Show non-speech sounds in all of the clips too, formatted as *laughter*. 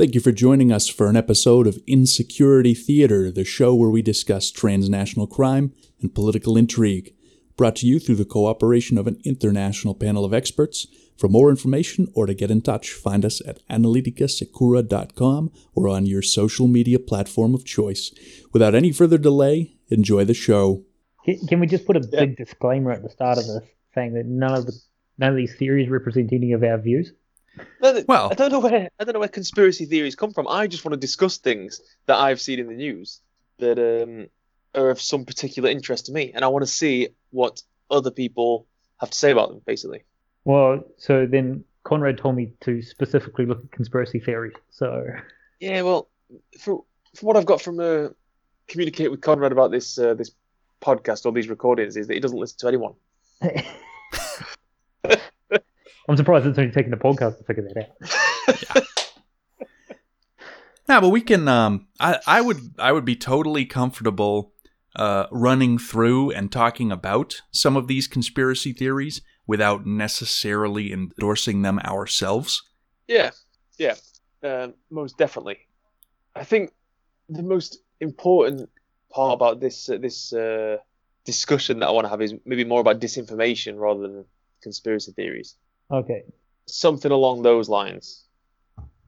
Thank you for joining us for an episode of Insecurity Theater, the show where we discuss transnational crime and political intrigue. Brought to you through the cooperation of an international panel of experts. For more information or to get in touch, find us at analyticasecura.com or on your social media platform of choice. Without any further delay, enjoy the show. Can can we just put a big disclaimer at the start of this, saying that none of the none of these theories represent any of our views? No, Well- I don't know where I don't know where conspiracy theories come from. I just want to discuss things that I've seen in the news that um, are of some particular interest to me, and I want to see what other people have to say about them. Basically, Well, so then Conrad told me to specifically look at conspiracy theories. So yeah. Well, for from what I've got from uh, communicate with Conrad about this uh, this podcast or these recordings is that he doesn't listen to anyone. *laughs* I'm surprised it's only taken the podcast to figure that out. *laughs* Yeah, but we can. Um, I, I would. I would be totally comfortable uh, running through and talking about some of these conspiracy theories without necessarily endorsing them ourselves. Yeah, yeah, um, most definitely. I think the most important part about this uh, this uh, discussion that I want to have is maybe more about disinformation rather than conspiracy theories. Okay. Something along those lines.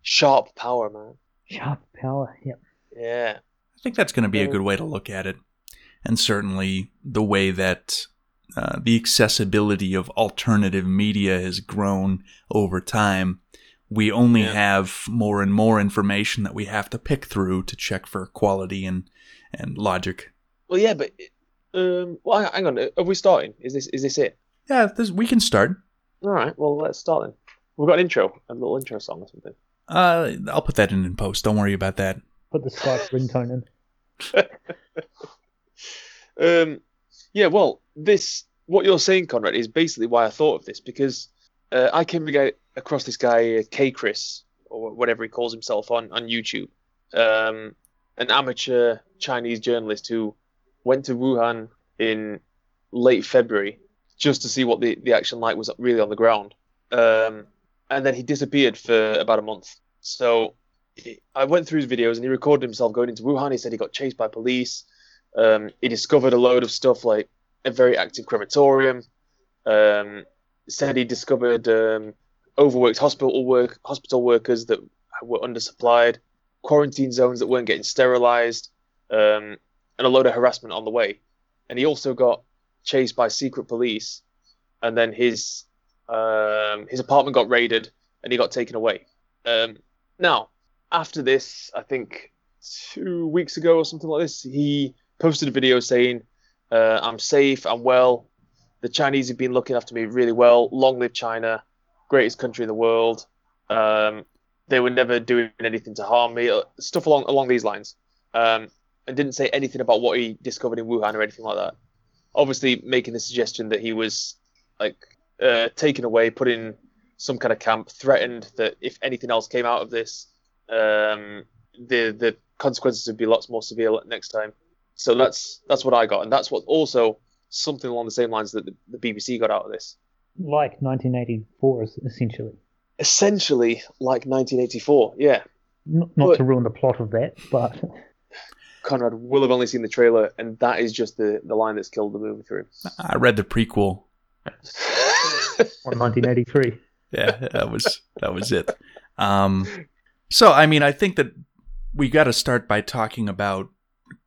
Sharp power, man. Sharp power. Yep. Yeah, I think that's going to be a good way to look at it, and certainly the way that uh, the accessibility of alternative media has grown over time. We only Yeah. have more and more information that we have to pick through to check for quality and and logic. well, yeah, but um, well, hang- hang on. Are we starting? Is this is this it? Yeah, this, we can start. All right. Well, let's start then. We've got an intro, a little intro song or something. Uh, I'll put that in in post. Don't worry about that. Put the Skype ringtone in. *laughs* Um, yeah, well, this what you're saying, Conrad, is basically why I thought of this because uh, I came across this guy uh, K Chris or whatever he calls himself on on YouTube, um, an amateur Chinese journalist who went to Wuhan in late February just to see what the, the action like was really on the ground, um, and then he disappeared for about a month. So I went through his videos and he recorded himself going into Wuhan. He said he got chased by police. Um, he discovered a load of stuff like a very active crematorium. Um, said he discovered um, overworked hospital work hospital workers that were undersupplied, quarantine zones that weren't getting sterilized, um, and a load of harassment on the way. And he also got chased by secret police, and then his um, his apartment got raided and he got taken away. Um, now, after this, I think two weeks ago or something like this, he posted a video saying, uh, "I'm safe, I'm well. The Chinese have been looking after me really well. Long live China, greatest country in the world. Um, they were never doing anything to harm me. Stuff along along these lines." Um, and didn't say anything about what he discovered in Wuhan or anything like that. Obviously, making the suggestion that he was like uh, taken away, put in some kind of camp, threatened that if anything else came out of this, um, the the consequences would be lots more severe next time. So that's that's what I got, and that's what also something along the same lines that the, the BBC got out of this. Like 1984, es- essentially. Essentially, like 1984. Yeah, N- not But- to ruin the plot of that, but *laughs* Conrad will have only seen the trailer, and that is just the the line that's killed the movie for him. I read the prequel. on 1983. *laughs* Yeah, that was that was it. Um, so I mean, I think that we got to start by talking about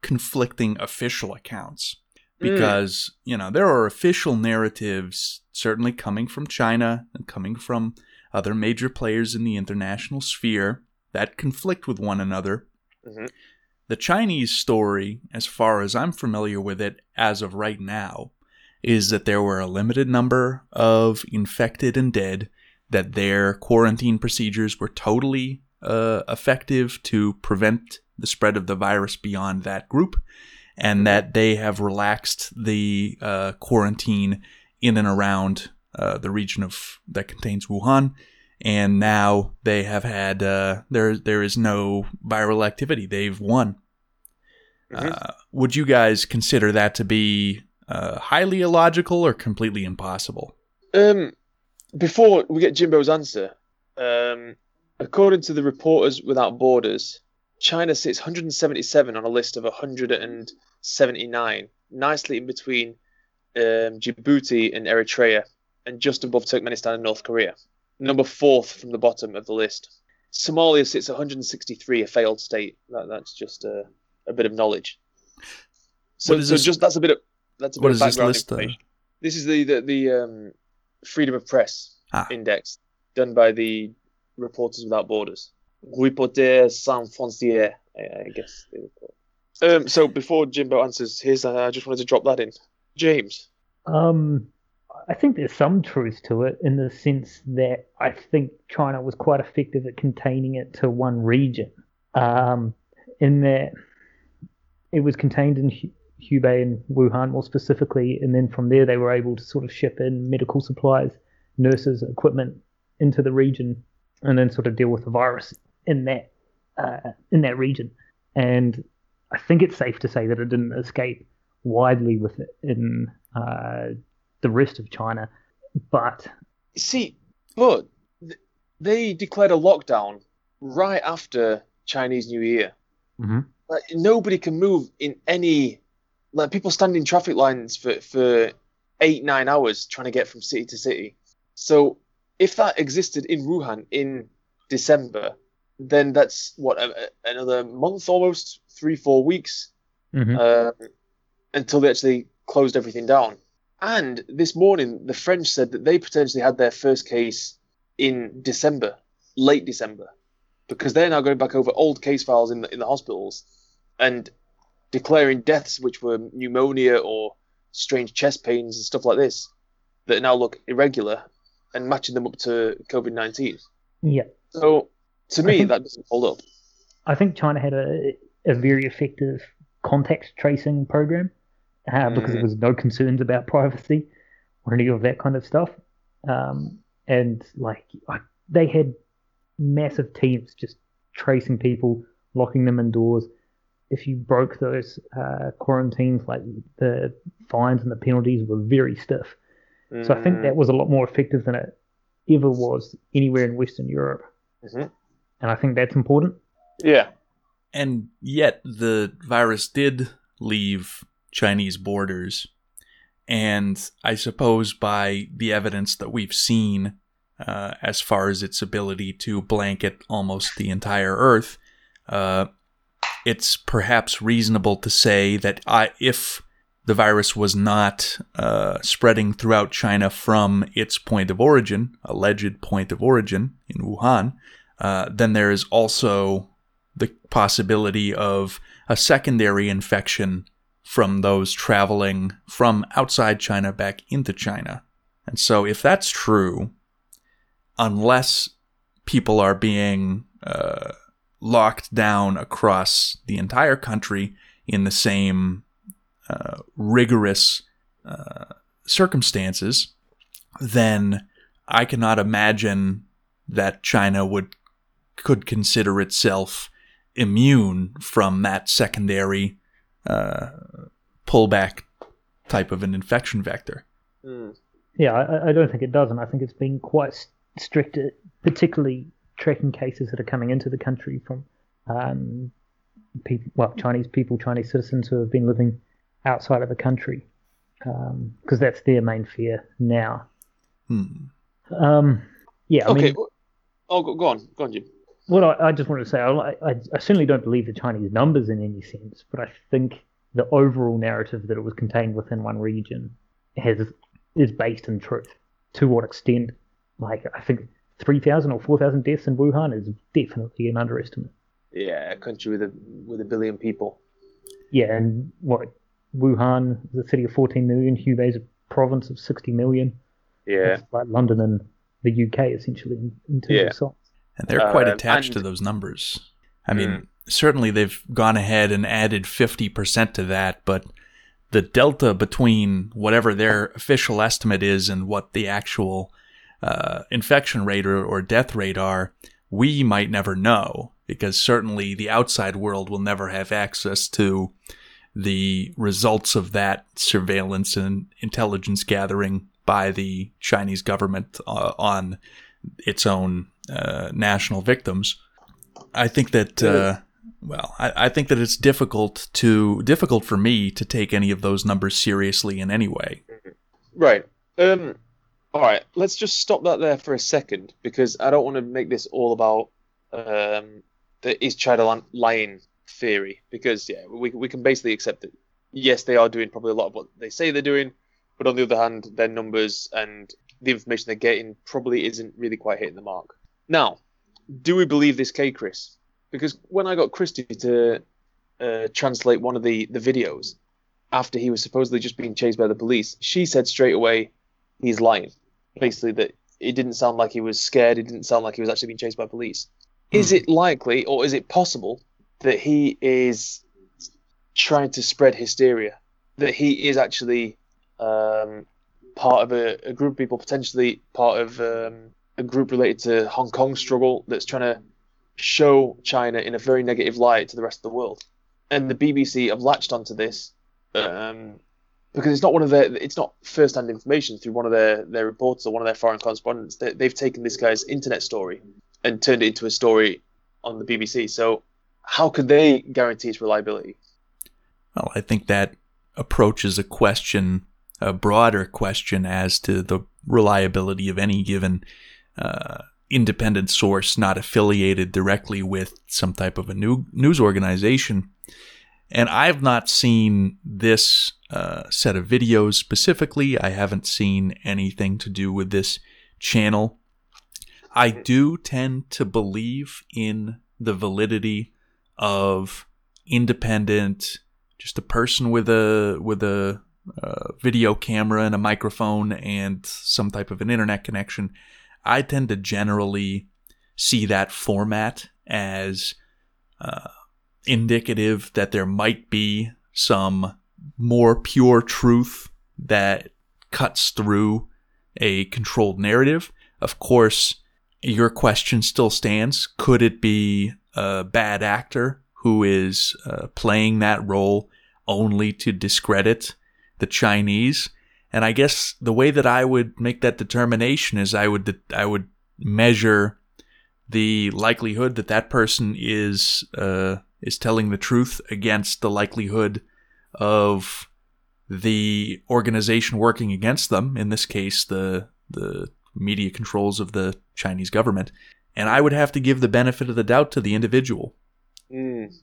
conflicting official accounts because you know there are official narratives certainly coming from China and coming from other major players in the international sphere that conflict with one another. Mhm. The Chinese story, as far as I'm familiar with it as of right now, is that there were a limited number of infected and dead, that their quarantine procedures were totally uh, effective to prevent the spread of the virus beyond that group, and that they have relaxed the uh, quarantine in and around uh, the region of that contains Wuhan. And now they have had uh, there. There is no viral activity. They've won. Mhm. Uh, would you guys consider that to be uh, highly illogical or completely impossible? Um, before we get Jimbo's answer, um, According to the Reporters Without Borders, China sits 177 on a list of 179, nicely in between um, Djibouti and Eritrea, and just above Turkmenistan and North Korea. Number fourth from the bottom of the list. Somalia sits 163, a failed state. That, that's just a, a bit of knowledge. So, What is so this- just that's a bit of that's a bit What of is this background list? Uh, information. This is the the, the um, freedom of press Ah. index done by the Reporters Without Borders. Reporters Sans Frontières, I, I guess they would call it. Um, so before Jimbo answers his, uh, I just wanted to drop that in. James, Um, I think there's some truth to it in the sense that I think China was quite effective at containing it to one region. Um, in that it was contained in Hubei and Wuhan more specifically, and then from there they were able to sort of ship in medical supplies, nurses, equipment into the region, and then sort of deal with the virus in that uh, in that region. And I think it's safe to say that it didn't escape widely within uh, the rest of China, but see, but they declared a lockdown right after Chinese New Year. Like, nobody can move in any. Like people stand in traffic lines for for eight nine hours trying to get from city to city. So if that existed in Wuhan in December, then that's what a, a- another month almost three four weeks Mhm. um, until they actually closed everything down. And this morning, the French said that they potentially had their first case in December, late December, because they're now going back over old case files in the, in the hospitals and declaring deaths which were pneumonia or strange chest pains and stuff like this that now look irregular and matching them up to COVID 19. yeah, So to me, think- that doesn't hold up. I think China had a, a very effective contact tracing program uh, because there Mm. was no concerns about privacy or any of that kind of stuff. Um, and like I, they had massive teams just tracing people, locking them indoors. If you broke those uh, quarantines, like the fines and the penalties were very stiff. So I think Mm, that was a lot more effective than it ever was anywhere in Western Europe. mhm. And I think that's important. Yeah. And yet the virus did leave Chinese borders. And I suppose by the evidence that we've seen, uh, as far as its ability to blanket almost the entire Earth, uh, it's perhaps reasonable to say that I, if the virus was not uh, spreading throughout China from its point of origin, alleged point of origin in Wuhan, uh, then there is also the possibility of a secondary infection from those traveling from outside China back into China. And so, if that's true, unless people are being uh, locked down across the entire country in the same uh, rigorous uh, circumstances, then I cannot imagine that China would could consider itself immune from that secondary uh, pullback type of an infection vector. Mm. Yeah, I, I don't think it does, and I think it's been quite s- strict, particularly tracking cases that are coming into the country from um, people, well, Chinese people, Chinese citizens who have been living outside of the country, because that's their main fear now. Hmm. Um, yeah, I okay. mean, Oh, go, go on. Go on, Jim. what I, I just wanted to say, I, I, I certainly don't believe the Chinese numbers in any sense, but I think the overall narrative that it was contained within one region has is based in truth. To what extent? Like, I think 3,000 or 4,000 deaths in Wuhan is definitely an underestimate. Yeah, a country with a with a billion people. Yeah, and what? Wuhan is a city of 14 million, Hubei is a province of 60 million. Yeah. It's like London and the UK, essentially, in, in terms Yeah. of size. And they're quite Um, attached and- to those numbers. I mean, Mm. Certainly they've gone ahead and added 50% to that, but the delta between whatever their official estimate is and what the actual uh, infection rate or, or death rate are, we might never know because certainly the outside world will never have access to the results of that surveillance and intelligence gathering by the Chinese government uh, on its own uh, national victims. I think that uh, well, I, I, think that it's difficult to difficult for me to take any of those numbers seriously in any way. Right. Um, all right. Let's just stop that there for a second because I don't want to make this all about um, the is China lying theory because yeah, we we can basically accept that yes, they are doing probably a lot of what they say they're doing, but on the other hand, their numbers and the information they're getting probably isn't really quite hitting the mark. Now, do we believe this K Chris? Because when I got Christy to uh, translate one of the, the videos after he was supposedly just being chased by the police, she said straight away he's lying. Basically, that it didn't sound like he was scared. It didn't sound like he was actually being chased by police. Hmm. Is it likely, or is it possible, that he is trying to spread hysteria? That he is actually um, part of a, a, group of people, potentially part of um, a group related to Hong Kong struggle that's trying to show China in a very negative light to the rest of the world. And the BBC have latched onto this um, because it's not one of their, it's not first-hand information through one of their, their reporters or one of their foreign correspondents. They, they've taken this guy's internet story and turned it into a story on the BBC. So how could they guarantee its reliability? Well, I think that approaches a question, a broader question as to the reliability of any given uh, independent source, not affiliated directly with some type of a new news organization. And I've not seen this uh, set of videos specifically. I haven't seen anything to do with this channel. I do tend to believe in the validity of independent, just a person with a with a uh, video camera and a microphone and some type of an internet connection I tend to generally see that format as uh, indicative that there might be some more pure truth that cuts through a controlled narrative. Of course, your question still stands. Could it be a bad actor who is uh, playing that role only to discredit the Chinese? And I guess the way that I would make that determination is I would I would measure the likelihood that that person is uh, is telling the truth against the likelihood of the organization working against them. In this case, the the media controls of the Chinese government, and I would have to give the benefit of the doubt to the individual. Mm.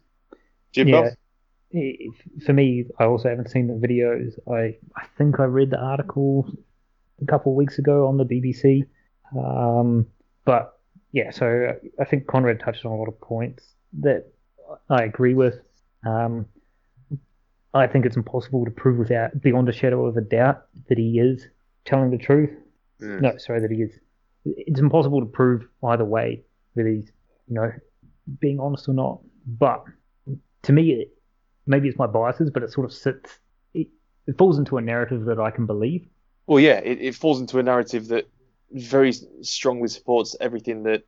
yeah for me, I also haven't seen the videos. I I think I read the article a couple of weeks ago on the BBC. Um, but yeah, so I think Conrad touched on a lot of points that I agree with. Um, I think it's impossible to prove without beyond a shadow of a doubt that he is telling the truth. Mm. No, sorry, that he is. It's impossible to prove either way whether he's, you know, being honest or not. But to me, maybe it's my biases, but it sort of sits. It, it falls into a narrative that I can believe. Well, yeah, it, it falls into a narrative that very strongly supports everything that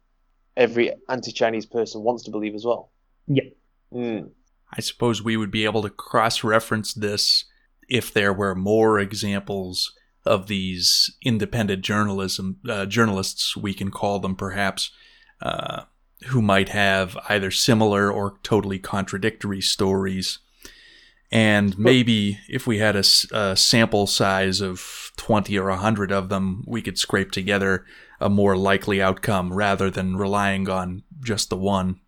every anti-Chinese person wants to believe as well. Yeah. Mm. I suppose we would be able to cross-reference this if there were more examples of these independent journalism uh, journalists, we can call them perhaps, uh, who might have either similar or totally contradictory stories and maybe if we had a, a, sample size of 20 or 100 of them, we could scrape together a more likely outcome rather than relying on just the one.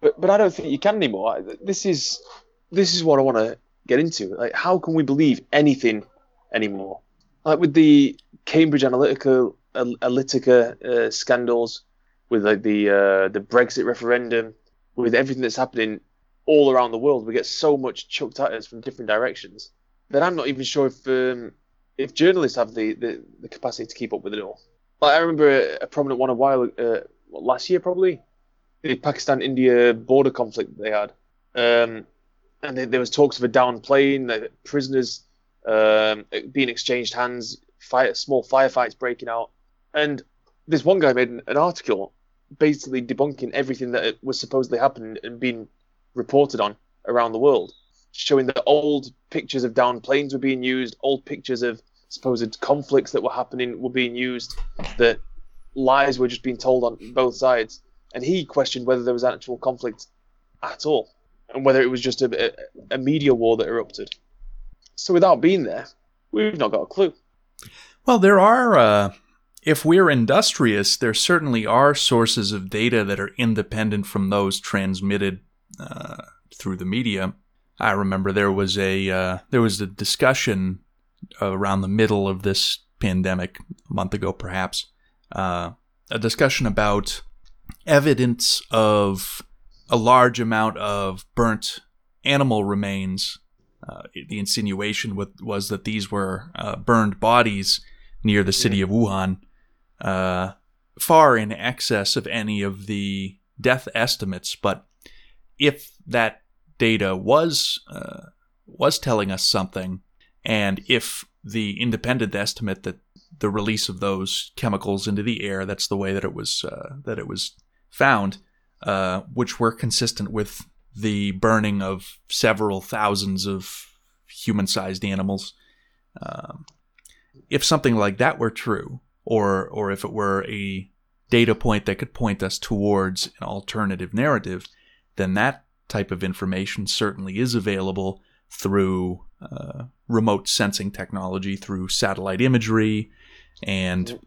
But, but I don't think you can anymore. This is this is what I want to get into. Like, how can we believe anything anymore? Like with the Cambridge Analytica, Analytica uh, scandals, with like the uh, the Brexit referendum, with everything that's happening all around the world. We get so much chucked at us from different directions that I'm not even sure if um, if journalists have the, the, the, capacity to keep up with it all. Like I remember a, a prominent one a while uh, last year probably the Pakistan India border conflict they had, um, and there was talks of a downed plane, prisoners um, being exchanged hands, fire, small firefights breaking out, and this one guy made an, an article basically debunking everything that was supposedly happening and being reported on around the world, showing that old pictures of downed planes were being used, old pictures of supposed conflicts that were happening were being used, that lies were just being told on both sides, and he questioned whether there was actual conflict at all, and whether it was just a, a, a media war that erupted. So without being there, we've not got a clue. Well, there are. Uh, if we're industrious, there certainly are sources of data that are independent from those transmitted uh, through the media. I remember there was a uh, there was a discussion around the middle of this pandemic, a month ago perhaps, uh, a discussion about evidence of a large amount of burnt animal remains. Uh, the insinuation was that these were uh, burned bodies near the city of Wuhan, uh, far in excess of any of the death estimates. But if that data was uh, was telling us something, and if the independent estimate that the release of those chemicals into the air, that's the way that it was uh, that it was found, uh, which were consistent with the burning of several thousands of human-sized animals. Um, if something like that were true, or or if it were a data point that could point us towards an alternative narrative, then that type of information certainly is available through uh, remote sensing technology, through satellite imagery, and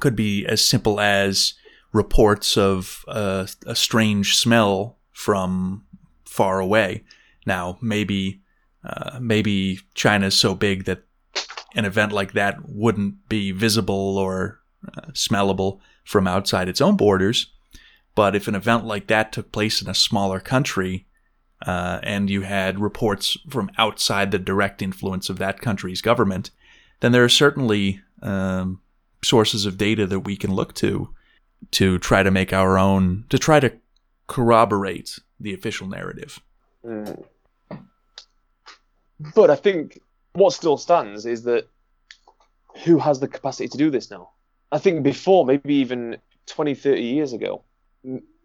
could be as simple as reports of uh, a strange smell from far away. Now, maybe uh, maybe China is so big that an event like that wouldn't be visible or uh, smellable from outside its own borders. But if an event like that took place in a smaller country, uh, and you had reports from outside the direct influence of that country's government, then there are certainly um, sources of data that we can look to to try to make our own, to try to corroborate the official narrative. Mm. But I think what still stands is that who has the capacity to do this now? I think before, maybe even 20, 30 years ago,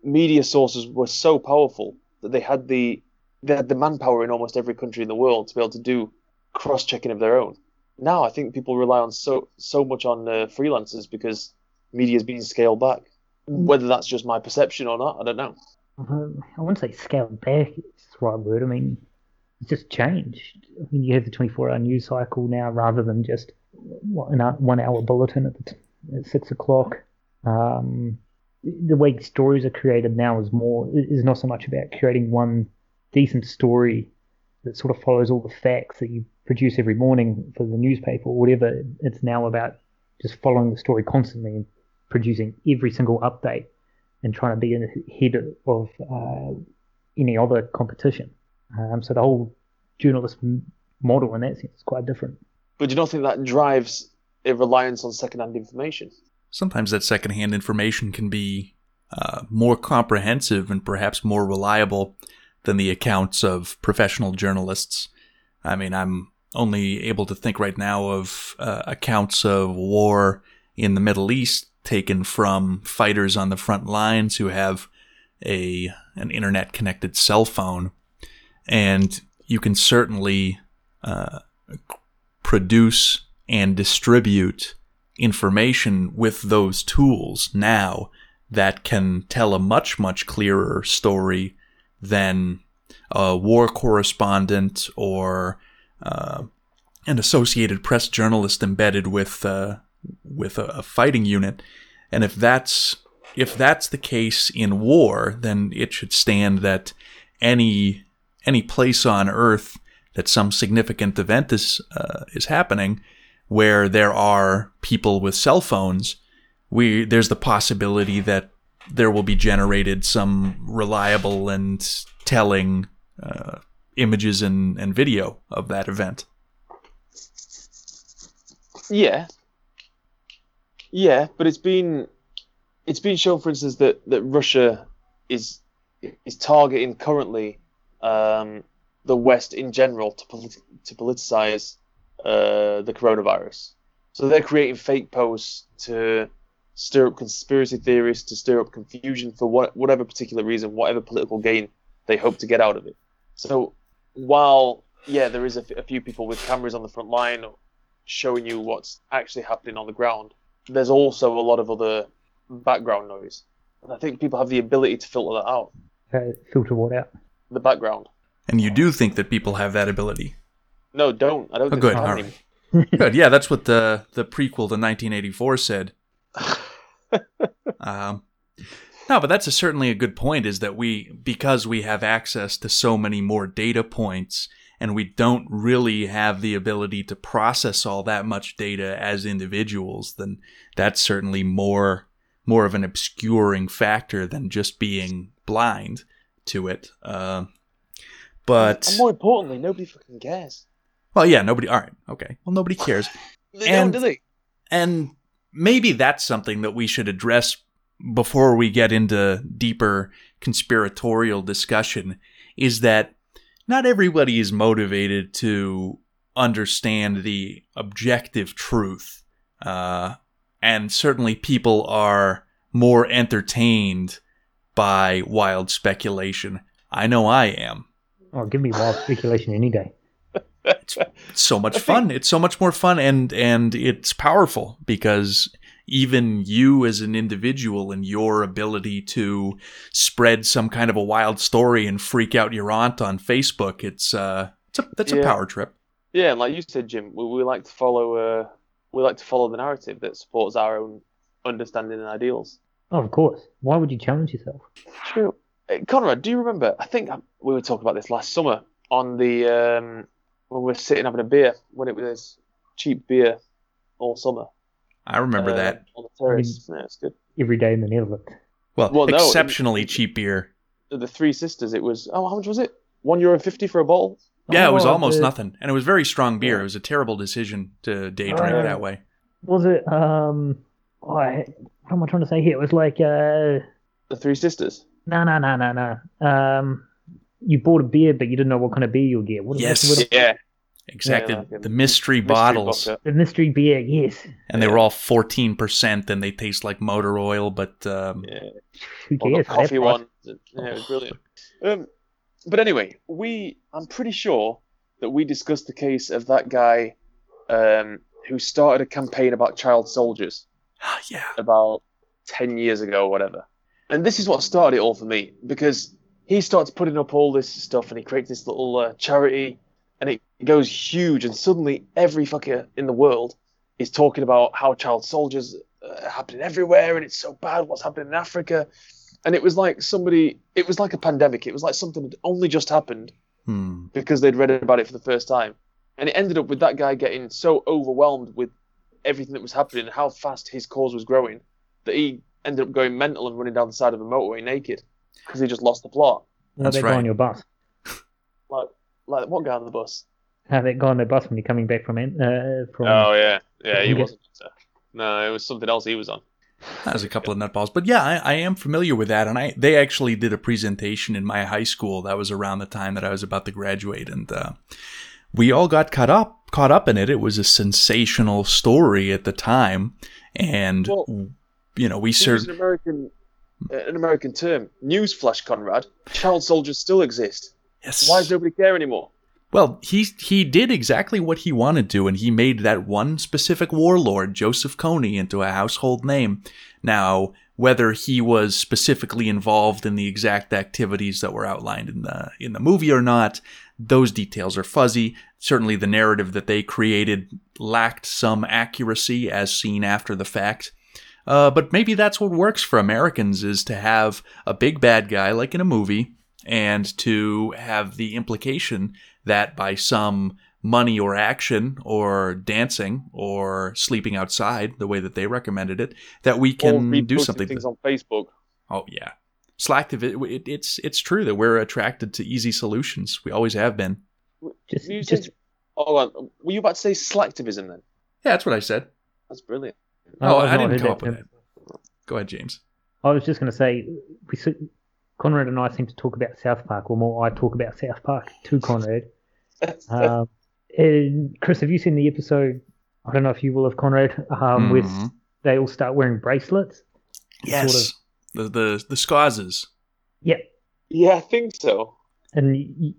media sources were so powerful that they had the they had the manpower in almost every country in the world to be able to do cross checking of their own. Now I think people rely on so so much on uh, freelancers because media is being scaled back. Whether that's just my perception or not, I don't know. I wouldn't say scaled back. It's the right word. I mean, it's just changed. I mean, you have the 24-hour news cycle now rather than just one hour bulletin at, the, at six o'clock. Um, the way stories are created now is more is not so much about creating one decent story that sort of follows all the facts that you produce every morning for the newspaper or whatever. It's now about just following the story constantly and producing every single update and trying to be ahead of uh, any other competition. Um, so the whole journalist model in that sense is quite different. But do you not think that drives a reliance on secondhand information? Sometimes that secondhand information can be uh, more comprehensive and perhaps more reliable than the accounts of professional journalists. I mean, I'm only able to think right now of uh, accounts of war in the Middle East taken from fighters on the front lines who have a an internet connected cell phone, and you can certainly uh, produce and distribute information with those tools now that can tell a much much clearer story than a war correspondent or uh, an Associated Press journalist embedded with uh, with a, a, fighting unit. And if that's if that's the case in war, then it should stand that any any place on Earth that some significant event is uh, is happening, where there are people with cell phones, we there's the possibility that there will be generated some reliable and telling uh, images and, and video of that event. Yeah. Yeah, but it's been it's been shown, for instance, that, that Russia is is targeting currently um, the West in general to to politicize uh, the coronavirus. So they're creating fake posts to stir up conspiracy theories, to stir up confusion for what, whatever particular reason, whatever political gain they hope to get out of it. So while yeah, there is a, f- a few people with cameras on the front line showing you what's actually happening on the ground, there's also a lot of other background noise, and I think people have the ability to filter that out. Uh, filter what out? The background. And you do think that people have that ability? No, don't. I don't. Oh, good. they have All any- *laughs* Good. Yeah, that's what the the prequel to 1984 said. *laughs* Um, no, but that's a, certainly a good point. Is that we because we have access to so many more data points, and we don't really have the ability to process all that much data as individuals, then that's certainly more more of an obscuring factor than just being blind to it. Uh, but and more importantly, nobody fucking cares. Well, yeah, nobody. All right, okay. Well, nobody *laughs* cares. They And- don't, do they? And maybe that's something that we should address before we get into deeper conspiratorial discussion is that not everybody is motivated to understand the objective truth. Uh, and certainly people are more entertained by wild speculation. I know I am. Oh, give me wild speculation any day. It's so *laughs* much fun. It's so much more fun and and it's powerful because even you as an individual and your ability to spread some kind of a wild story and freak out your aunt on Facebook, it's uh it's a that's a power trip. Yeah, and like you said, Jim, we, we like to follow. Uh, we like to follow the narrative that supports our own understanding and ideals. Oh, of course. Why would you challenge yourself? True. Uh, Conrad, do you remember? I think um, we were talking about this last summer on the um, when we were sitting having a beer when it was cheap beer all summer. I remember uh, that. on the terrace. Yeah, it's good. Every day in the Netherlands. Well, well, no, exceptionally cheap beer. The Three Sisters. It was oh, how much was it? One euro fifty for a bottle. Yeah, it was Oh, almost the- nothing. And it was very strong beer. Yeah. It was a terrible decision to day drink Oh. that way. Was it, um, oh, I, what am I trying to say here? It was like, uh, The Three Sisters. no, no, no, no, no. Um, you bought a beer, but you didn't know what kind of beer you'll get. What, Yes. What, what, Yeah, Exactly. like the mystery, mystery bottles. vodka. the mystery beer, yes. and they were all 14% and they taste like motor oil but um, Yeah. Who Or the cares? At that coffee price. one. Yeah, it was brilliant. Um, but anyway, we I'm pretty sure that we discussed the case of that guy um, who started a campaign about child soldiers *gasps* yeah about ten years ago or whatever. And this is what started it all for me because he starts putting up all this stuff and he creates this little uh, charity and it goes huge and suddenly every fucker in the world is talking about how child soldiers uh, are happening everywhere and it's so bad what's happening in Africa. And it was like somebody, it was like a pandemic. It was like something that only just happened hmm. because they'd read about it for the first time. And it ended up with that guy getting so overwhelmed with everything that was happening and how fast his cause was growing that he ended up going mental and running down the side of a motorway naked because he just lost the plot. How That's that guy right. on your bus? Like, like what guy on the bus? How that guy on the bus when you're coming back from, An- uh, from Oh yeah, yeah, he Okay. wasn't. No, it was something else he was on. that was a couple of nutballs but yeah I, I am familiar with that and I they actually did a presentation in my high school that was around the time that I was about to graduate and uh, we all got caught up caught up in it it was a sensational story at the time and Well, you know we served an American, Uh, an American term. Newsflash, Conrad. Child soldiers still exist. yes Why does nobody care anymore? Well, he he did exactly what he wanted to, and he made that one specific warlord, Joseph Kony, into a household name. Now, whether he was specifically involved in the exact activities that were outlined in the in the movie or not, those details are fuzzy. Certainly, the narrative that they created lacked some accuracy, as seen after the fact. Uh, but maybe that's what works for Americans is to have a big bad guy like in a movie, and to have the implication that by some money or action or dancing or sleeping outside the way that they recommended it that we can do reposting something things on Facebook. oh yeah slacktive it, it, it's it's true that we're attracted to easy solutions we always have been just, You just said- oh, on. were you about to say slacktivism then? yeah that's what i said That's brilliant. Oh I've i didn't heard come up with term. that go ahead james I was just going to say, we Conrad and I seem to talk about South Park, or more, I talk about South Park to *laughs* Conrad. um, and Chris, have you seen the episode? I don't know if you will have, Conrad, um, with Mhm. they all start wearing bracelets. yes Sort the the the scauses Yep. yeah, I think so. And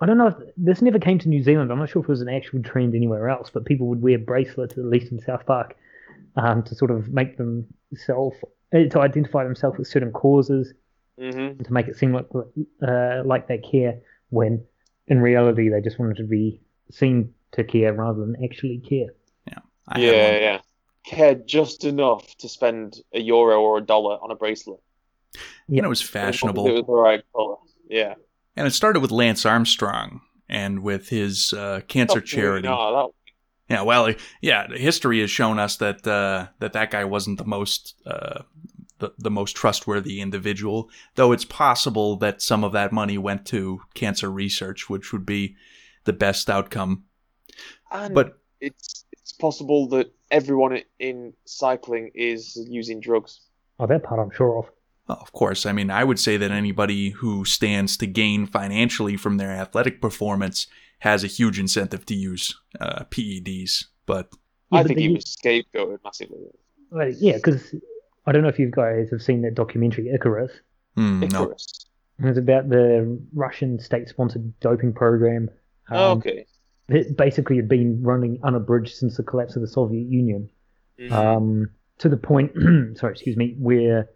I don't know if this never came to New Zealand. I'm not sure if it was an actual trend anywhere else, but people would wear bracelets, at least in South Park, um, to sort of make themselves uh, to identify themselves with certain causes hmm to make it seem like uh, like they care when in reality they just wanted to be seen to care rather than actually care. I had Yeah, one. yeah. Cared just enough to spend a euro or a dollar on a bracelet. And it was fashionable. It was the right color. Yeah. And it started with Lance Armstrong and with his uh, cancer Not charity. No, Yeah, well, yeah, history has shown us that uh, that that guy wasn't the most uh, the, the most trustworthy individual. Though it's possible that some of that money went to cancer research, which would be the best outcome. and But it's it's possible that everyone in cycling is using drugs. Oh, that part I'm sure of. Well, of course, I mean, I would say that anybody who stands to gain financially from their athletic performance has a huge incentive to use uh, PEDs. But Yeah, I but think he was scapegoated massively. Well, yeah, because I don't know if you guys have seen that documentary Icarus. no, Icarus. It was about the Russian state-sponsored doping program. Oh, Um, okay. It basically had been running unabridged since the collapse of the Soviet Union. Mhm. um, to the point, *clears throat* sorry, excuse me, where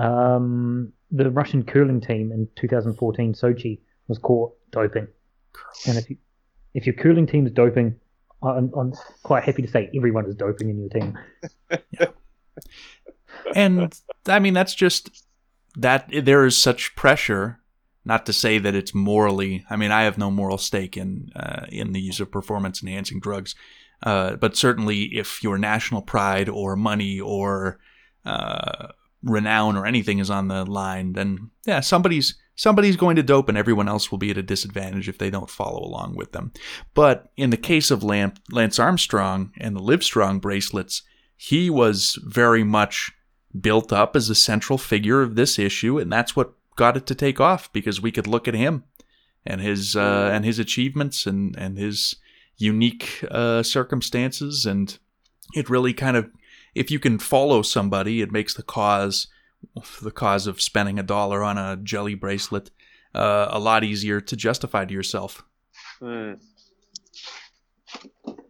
um, the Russian curling team in 2014 Sochi was caught doping. And if you, if your curling team is doping, I'm, I'm quite happy to say everyone is doping in your team. *laughs* and I mean that's just that there is such pressure. Not to say that it's morally. I mean, I have no moral stake in uh, in the use of performance enhancing drugs, uh, but certainly if your national pride or money or uh, renown or anything is on the line, then yeah, somebody's somebody's going to dope, and everyone else will be at a disadvantage if they don't follow along with them. But in the case of Lance Armstrong and the Livestrong bracelets, he was very much built up as a central figure of this issue, and that's what got it to take off because we could look at him and his uh, and his achievements and and his unique uh, circumstances, and it really kind of if you can follow somebody, it makes the cause the cause of spending a dollar on a jelly bracelet uh, a lot easier to justify to yourself. Hmm.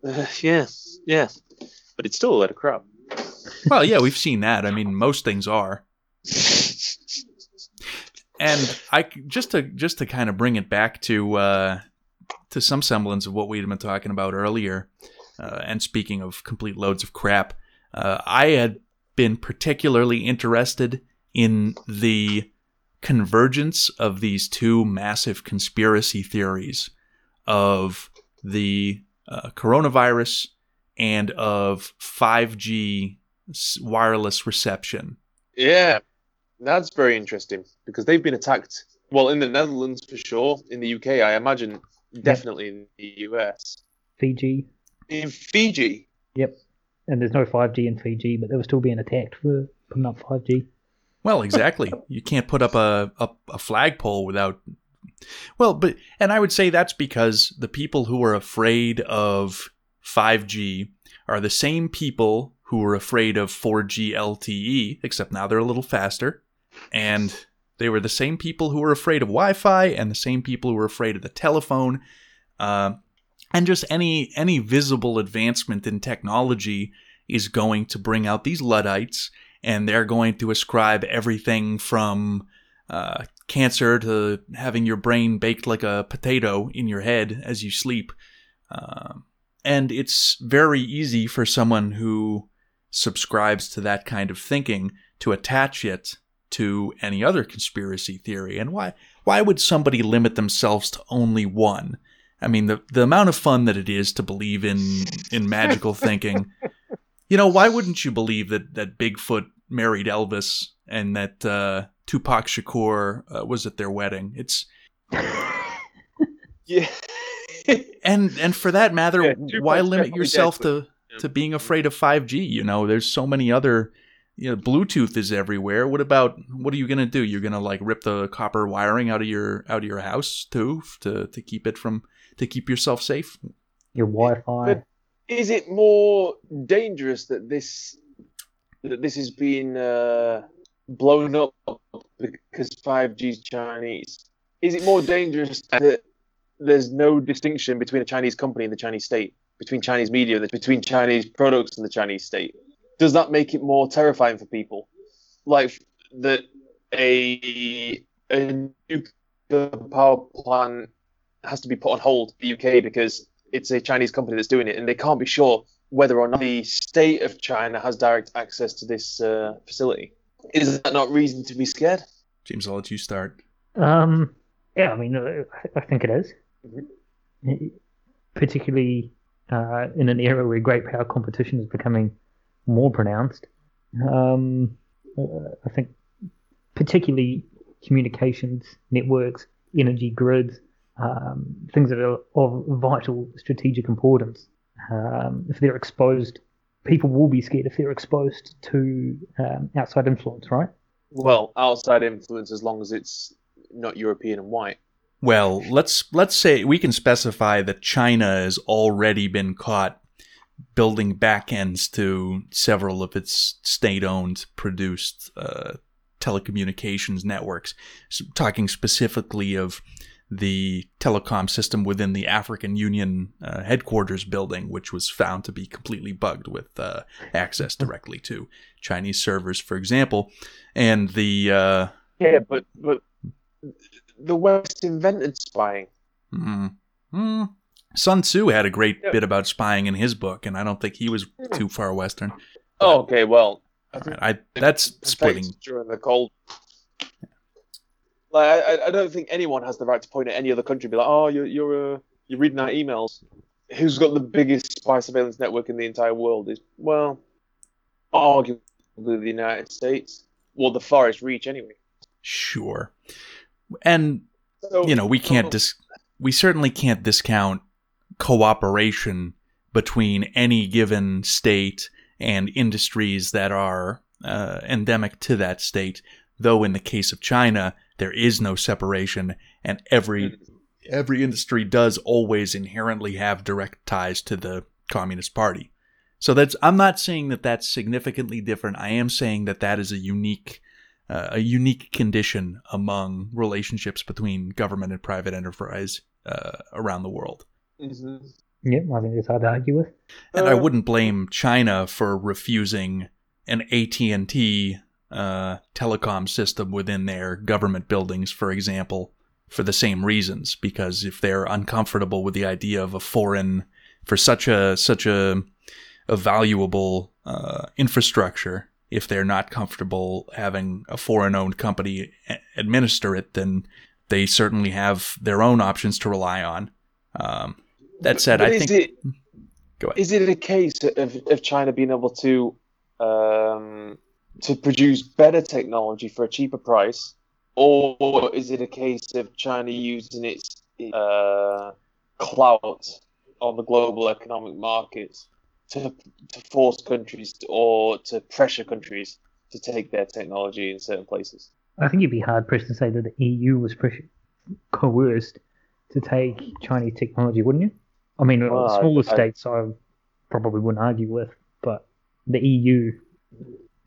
Uh, yeah, yeah. But it's still a lot of crap. Well, yeah, we've seen that. I mean, most things are. and I just to just to kind of bring it back to uh, to some semblance of what we had been talking about earlier. Uh, and speaking of complete loads of crap, uh, I had been particularly interested in the convergence of these two massive conspiracy theories of the uh, coronavirus and of 5G wireless reception. Yeah, that's very interesting because they've been attacked. Well, in the Netherlands for sure. In the UK, I imagine definitely in the US. Fiji, In Fiji, yep. And there's no 5G in Fiji, but they were still being attacked for putting up 5G. Well, exactly. *laughs* you can't put up a, a, a flagpole without. Well, but and I would say that's because the people who are afraid of 5G are the same people who were afraid of 4G LTE, except now they're a little faster. And they were the same people who were afraid of Wi-Fi and the same people who were afraid of the telephone. Uh, and just any any visible advancement in technology is going to bring out these luddites and they're going to ascribe everything from uh, cancer to having your brain baked like a potato in your head as you sleep. Um and it's very easy for someone who subscribes to that kind of thinking to attach it to any other conspiracy theory. And why why would somebody limit themselves to only one? I mean, the the amount of fun that it is to believe in in magical thinking. You know, why wouldn't you believe that that Bigfoot married Elvis and that uh, Tupac Shakur uh, was at their wedding? It's *laughs* yeah. and and for that matter, Yeah, why limit yourself to yeah. to being afraid of 5G? You know, there's so many other you know, Bluetooth is everywhere. What about what are you gonna do? You're gonna like rip the copper wiring out of your out of your house too to to keep it from to keep yourself safe? Your Wi-Fi. But- is it more dangerous that this that this is being uh, blown up because 5G is Chinese? Is it more dangerous that there's no distinction between a Chinese company and the Chinese state, between Chinese media, between Chinese products and the Chinese state? Does that make it more terrifying for people? like that a a nuclear power plant has to be put on hold in the UK because it's a Chinese company that's doing it, and they can't be sure whether or not the state of China has direct access to this uh, facility. Is that not reason to be scared? James, I'll let you start. Um, yeah, I mean, uh, I think it is. Mm-hmm. Particularly uh, in an era where great power competition is becoming more pronounced. Um, uh, I think particularly communications, networks, energy grids, um, things that are of vital strategic importance. Um, if they're exposed, people will be scared if they're exposed to um, outside influence, right? Well, outside influence, as long as it's not European and white. Well, let's let's say we can specify that China has already been caught building backends to several of its state-owned produced uh, telecommunications networks. So talking specifically of the telecom system within the African Union uh, headquarters building, which was found to be completely bugged with uh, access directly to Chinese servers, for example, and the uh, yeah, but but the West invented spying. Mm-hmm. Sun Tzu had a great yeah. bit about spying in his book, and I don't think he was too far Western. Oh, okay. Well, I, I that's *laughs* splitting during the cold. Like, I, I don't think anyone has the right to point at any other country and be like, "Oh, you're you're uh, you're reading our emails." Who's got the biggest spy surveillance network in the entire world? Is well, arguably the United States, well, the farthest reach, anyway. Sure, and so, you know we can't dis- we certainly can't discount cooperation between any given state and industries that are uh, endemic to that state. Though in the case of China, there is no separation, and every every industry does always inherently have direct ties to the Communist Party. So that's I'm not saying that that's significantly different. I am saying that that is a unique uh, a unique condition among relationships between government and private enterprise uh, around the world. Mm-hmm. Yeah, I think it's hard to argue with. And uh, I wouldn't blame China for refusing an AT and T uh, telecom system within their government buildings, for example, for the same reasons. Because if they're uncomfortable with the idea of a foreign, for such a such a a valuable uh, infrastructure, if they're not comfortable having a foreign-owned company administer it, then they certainly have their own options to rely on. Um, that said, but I think. It, go ahead. Is it a case of, of China being able to um, to produce better technology for a cheaper price, or is it a case of China using its uh, clout on the global economic markets to to force countries to, or to pressure countries to take their technology in certain places? I think you'd be hard pressed to say that the EU was pressure, coerced to take Chinese technology, wouldn't you? I mean, well, smaller I, states I probably wouldn't argue with, but the EU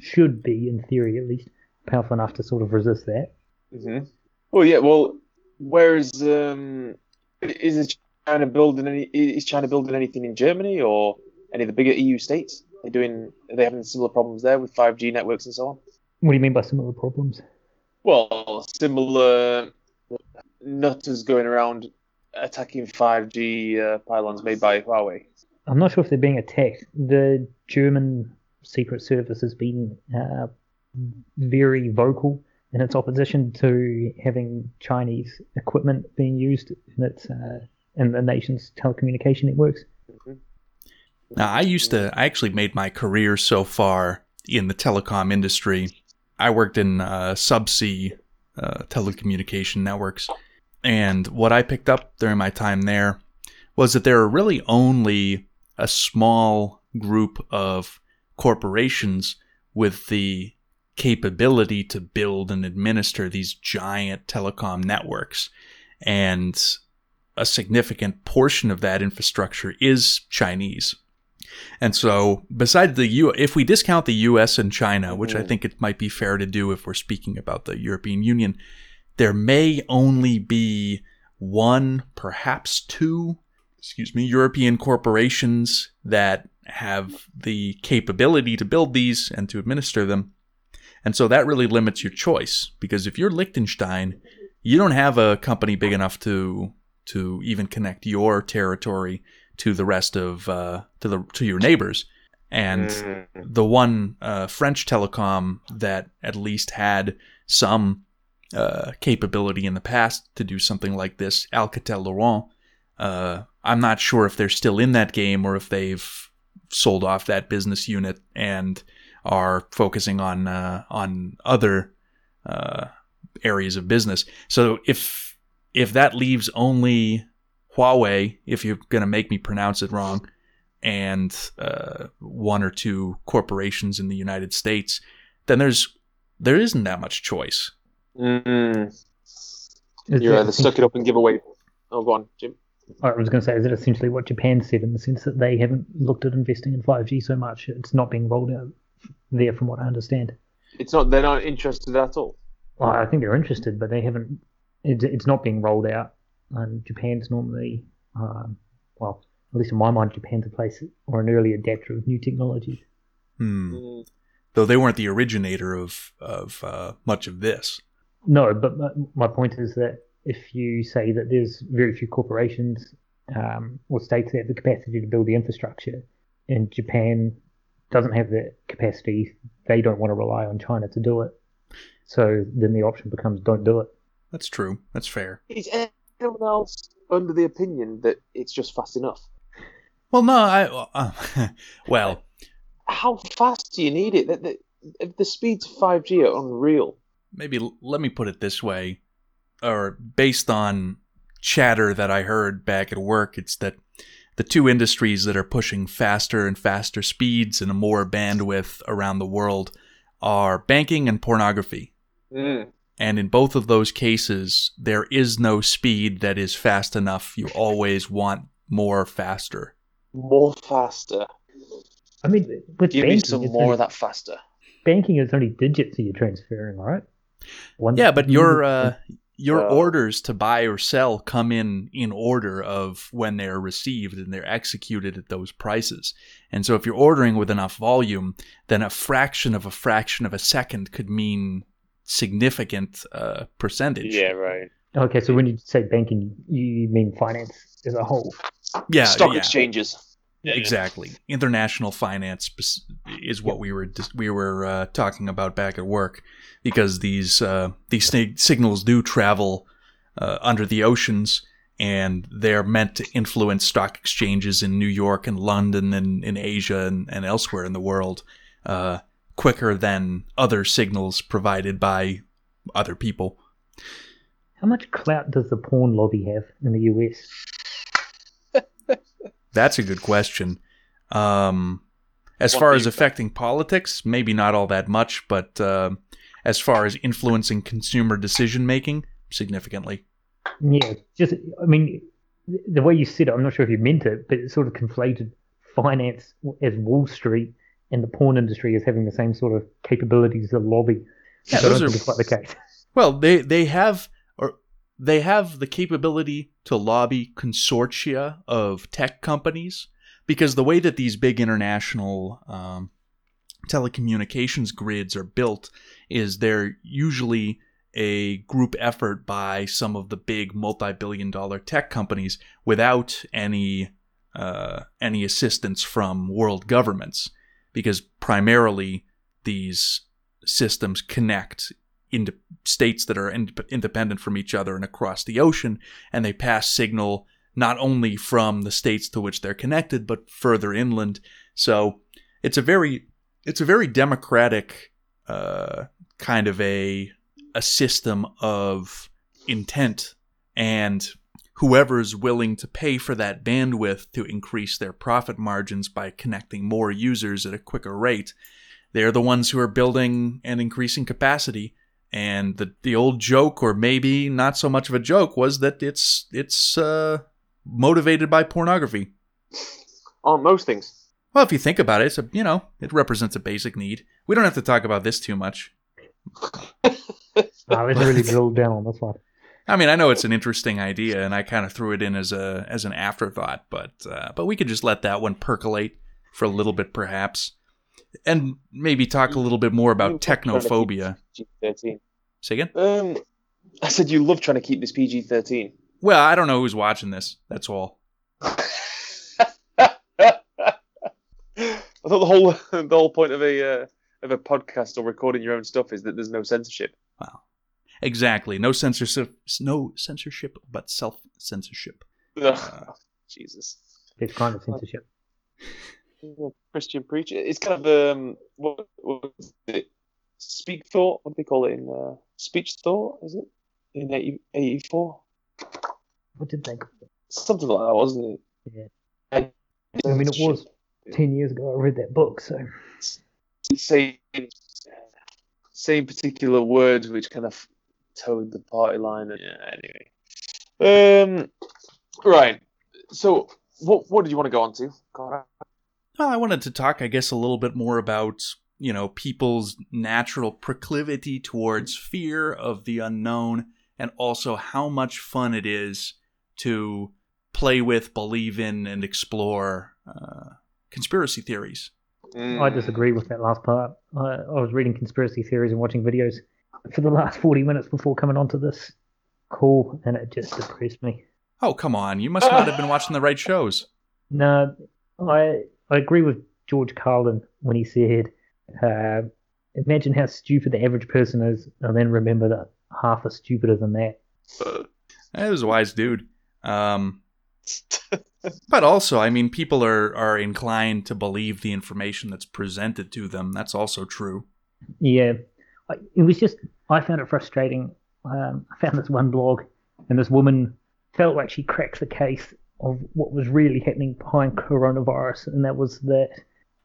should be, in theory at least, powerful enough to sort of resist that. Mm-hmm. Well, yeah. Well, whereas um, is China building any? Is China building anything in Germany or any of the bigger EU states? They're they doing? Are they having similar problems there with 5G networks and so on? What do you mean by similar problems? Well, similar nutters going around attacking 5G uh, pylons made by Huawei. I'm not sure if they're being attacked. The German Secret Service has been uh, very vocal in its opposition to having Chinese equipment being used in its uh, in the nation's telecommunication networks. Mm-hmm. Now, I used to. I actually made my career so far in the telecom industry. I worked in uh, subsea uh, telecommunication networks, and what I picked up during my time there was that there are really only a small group of corporations with the capability to build and administer these giant telecom networks. And a significant portion of that infrastructure is Chinese. And so, besides the U, if we discount the U.S. and China, which I mm-hmm. think it might be fair to do if we're speaking about the European Union, there may only be one, perhaps two, excuse me, European corporations that have the capability to build these and to administer them. And so that really limits your choice because if you're Liechtenstein, you don't have a company big enough to to even connect your territory to the rest of uh, to the to your neighbors. And Mm. the one uh, French telecom that at least had some uh, capability in the past to do something like this, Alcatel Lucent. Uh, I'm not sure if they're still in that game or if they've sold off that business unit and are focusing on uh, on other uh, areas of business. So if if that leaves only Huawei, if you're gonna make me pronounce it wrong, and uh, one or two corporations in the United States, then there's there isn't that much choice. Mm. Is You that either stuck it up and give away. Oh, go on, Jim. I was going to say, is it essentially what Japan said in the sense that they haven't looked at investing in 5G so much? It's not being rolled out there, from what I understand. It's not. They're not interested at all. Well, I think they're interested, but they haven't. It, it's not being rolled out. And Japan's normally, um, well, at least in my mind, Japan's a place or an early adapter of new technologies. Hmm. Mm. Though they weren't the originator of of uh, much of this. No, but my, my point is that if you say that there's very few corporations um, or states that have the capacity to build the infrastructure, and Japan doesn't have that capacity, they don't want to rely on China to do it. So then the option becomes don't do it. That's true. That's fair. Is anyone else under the opinion that it's just fast enough? Well, no, I uh, *laughs* well, How fast do you need it? The, the, the speeds of 5G are unreal. maybe let me put it this way, or based on chatter that I heard back at work, it's that the two industries that are pushing faster and faster speeds and more bandwidth around the world are banking and pornography. Mm. And in both of those cases, there is no speed that is fast enough. You always want more faster. More faster. I mean, with Give banking, me some it's more only, of that faster. banking is only digits that you're transferring, right? One, Yeah, but your uh, your Well- orders to buy or sell come in in order of when they're received and they're executed at those prices. And so if you're ordering with enough volume, then a fraction of a fraction of a second could mean significant uh, percentage. Yeah, right. okay, so when you say banking, you mean finance as a whole. yeah, Stock yeah. exchanges. Exactly. International finance is what we were we were uh, talking about back at work because these uh, these sig- signals do travel uh, under the oceans and they're meant to influence stock exchanges in New York and London and in Asia and, and elsewhere in the world uh, quicker than other signals provided by other people. How much clout does the porn lobby have in the US? That's a good question. Um, as What far as you- affecting politics, maybe not all that much, but uh, as far as influencing consumer decision making, significantly. Yeah, just I mean, the way you said it, I'm not sure if you meant it, but it sort of conflated finance as Wall Street and the porn industry as having the same sort of capabilities as the lobby. Yeah, so those are- quite the case. Well, they they have or they have the capability to lobby consortia of tech companies because the way that these big international um, telecommunications grids are built is they're usually a group effort by some of the big multi-billion dollar tech companies without any uh, any assistance from world governments because primarily these systems connect into states that are in- independent from each other and across the ocean and they pass signal not only from the states to which they're connected but further inland. So it's a very it's a very democratic uh, kind of a a system of intent and whoever's willing to pay for that bandwidth to increase their profit margins by connecting more users at a quicker rate they're the ones who are building and increasing capacity and the the old joke or maybe not so much of a joke was that it's it's uh, motivated by pornography On most things. well if you think about it it's a, you know it represents a basic need we don't have to talk about this too much I was really *laughs* drilled down on this one. I mean, I know it's an interesting idea, and I kind of threw it in as a as an afterthought, but uh, but we could just let that one percolate for a little bit, perhaps. And maybe talk a little bit more about love trying technophobia. this PG-13. Say again? Um, I said you love trying to keep this PG-13. Well, I don't know who's watching this. That's all. *laughs* I thought the whole the whole point of a uh, of a podcast or recording your own stuff is that there's no censorship. Wow. Exactly. No censorship. No censorship, but self censorship. Ugh, Jesus. It's kind of censorship. *laughs* Christian preacher. It's kind of um, what, what is it? Speak thought. What do they call it in uh, speech thought? Is it in 80, 84? What did they? Something like that, wasn't it? Yeah. I mean, it was 10 years ago I read that book, so. same same particular words which kind of toed the party line. Yeah. Anyway. Um. Right. So, what what did you want to go on to? Conrad? Well, I wanted to talk, I guess, a little bit more about, you know, people's natural proclivity towards fear of the unknown and also how much fun it is to play with, believe in, and explore uh, conspiracy theories. I Mm. disagree with that last part. I, I was reading conspiracy theories and watching videos for the last 40 minutes before coming onto this call, and it just depressed me. Oh, come on. You must not have been watching the right shows. *laughs* No, I I agree with George Carlin when he said, uh, "Imagine how stupid the average person is, and then remember that half are stupider than that." That was a wise dude. Um, but also, I mean, people are, are inclined to believe the information that's presented to them. That's also true. Yeah, it was just I found it frustrating. Um, I found this one blog, and this woman felt like she cracked the case of what was really happening behind coronavirus, and that was that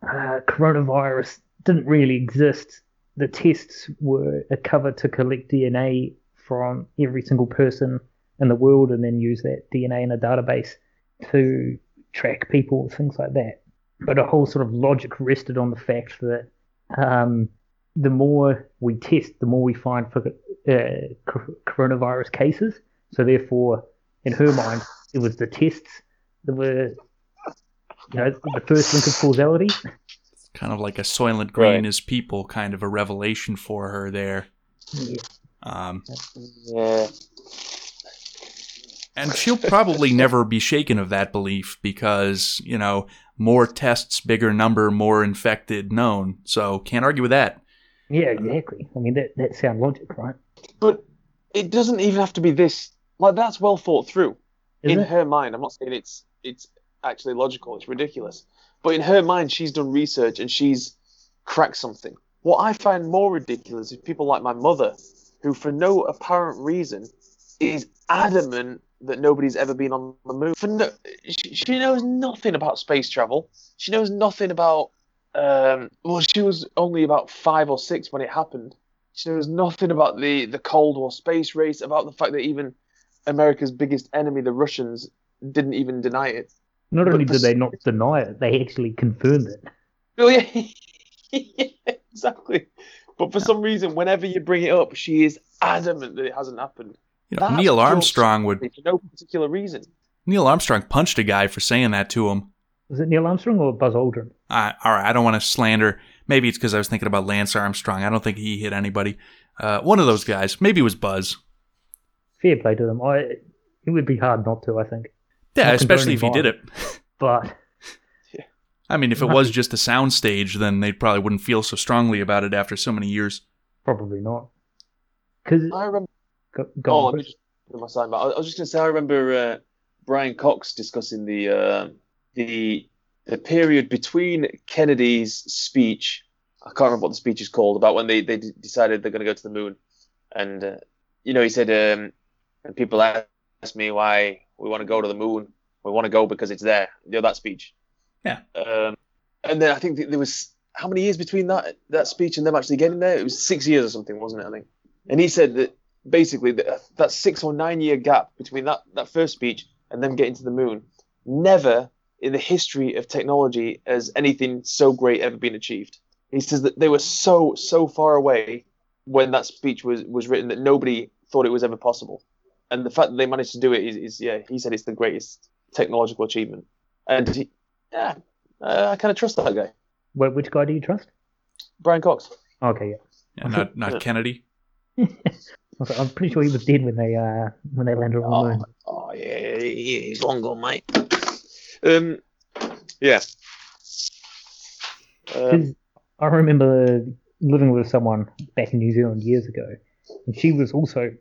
uh, coronavirus didn't really exist. The tests were a cover to collect DNA from every single person in the world, and then use that DNA in a database to track people, things like that. But a whole sort of logic rested on the fact that um, the more we test, the more we find for uh, coronavirus cases. So therefore, in her mind, it was the tests that were, you know, the first link of causality. Kind of like a Soylent Green Right. is people kind of a revelation for her there. Yeah. Um, Yeah. and she'll probably *laughs* never be shaken of that belief because, you know, more tests, bigger number, more infected known. So can't argue with that. Yeah, exactly. I mean, that that sound logic, right? But it doesn't even have to be this. Like that's well thought through. Is in it? her mind, I'm not saying it's it's actually logical. It's ridiculous. But in her mind, she's done research and she's cracked something. What I find more ridiculous is people like my mother, who for no apparent reason is adamant that nobody's ever been on the moon. For no, she, she knows nothing about space travel. She knows nothing about. Um, well, she was only about five or six when it happened. She knows nothing about the the Cold War space race, about the fact that even America's biggest enemy, the Russians, didn't even deny it. Not but only the did they not deny it, they actually confirmed it. Oh yeah, *laughs* yeah exactly. But for some reason, whenever you bring it up, she is adamant that it hasn't happened. You know, Neil Armstrong would For no particular reason. Neil Armstrong punched a guy for saying that to him. Was it Neil Armstrong or Buzz Aldrin? I all right, I don't want to slander. Maybe it's because I was thinking about Lance Armstrong. I don't think he hit anybody. Uh, one of those guys. Maybe it was Buzz. Fair play to them. I it would be hard not to, I think. Yeah, Not especially if he did it. But I mean, if it *laughs* was just a soundstage, then they probably wouldn't feel so strongly about it after so many years. probably not. Because I remember. go, go Oh, on, let me just put my sign back. I I was just going to say, I remember uh, Brian Cox discussing the uh, the the period between Kennedy's speech. I can't remember what the speech is called about when they they decided they're going to go to the moon, and uh, you know he said, um, and people ask me why we want to go to the moon. We want to go because it's there. You know that speech. Yeah. Um, and then I think there was how many years between that that speech and them actually getting there? It was six years or something, wasn't it? I think. And he said that basically that, that six or nine year gap between that, that first speech and them getting to the moon, never in the history of technology has anything so great ever been achieved. He says that they were so so far away when that speech was was written that nobody thought it was ever possible, and the fact that they managed to do it is, is yeah. He said it's the greatest technological achievement, and he, yeah, uh, I kind of trust that guy. Wh- which guy do you trust? Brian Cox. Okay, yeah. Yeah, not *laughs* not Yeah. Kennedy. *laughs* I'm pretty sure he was dead when they uh when they landed on the Oh, moon. oh yeah, he- he's long gone, mate. Um, yeah. Um, 'Cause I remember living with someone back in New Zealand years ago, and she was also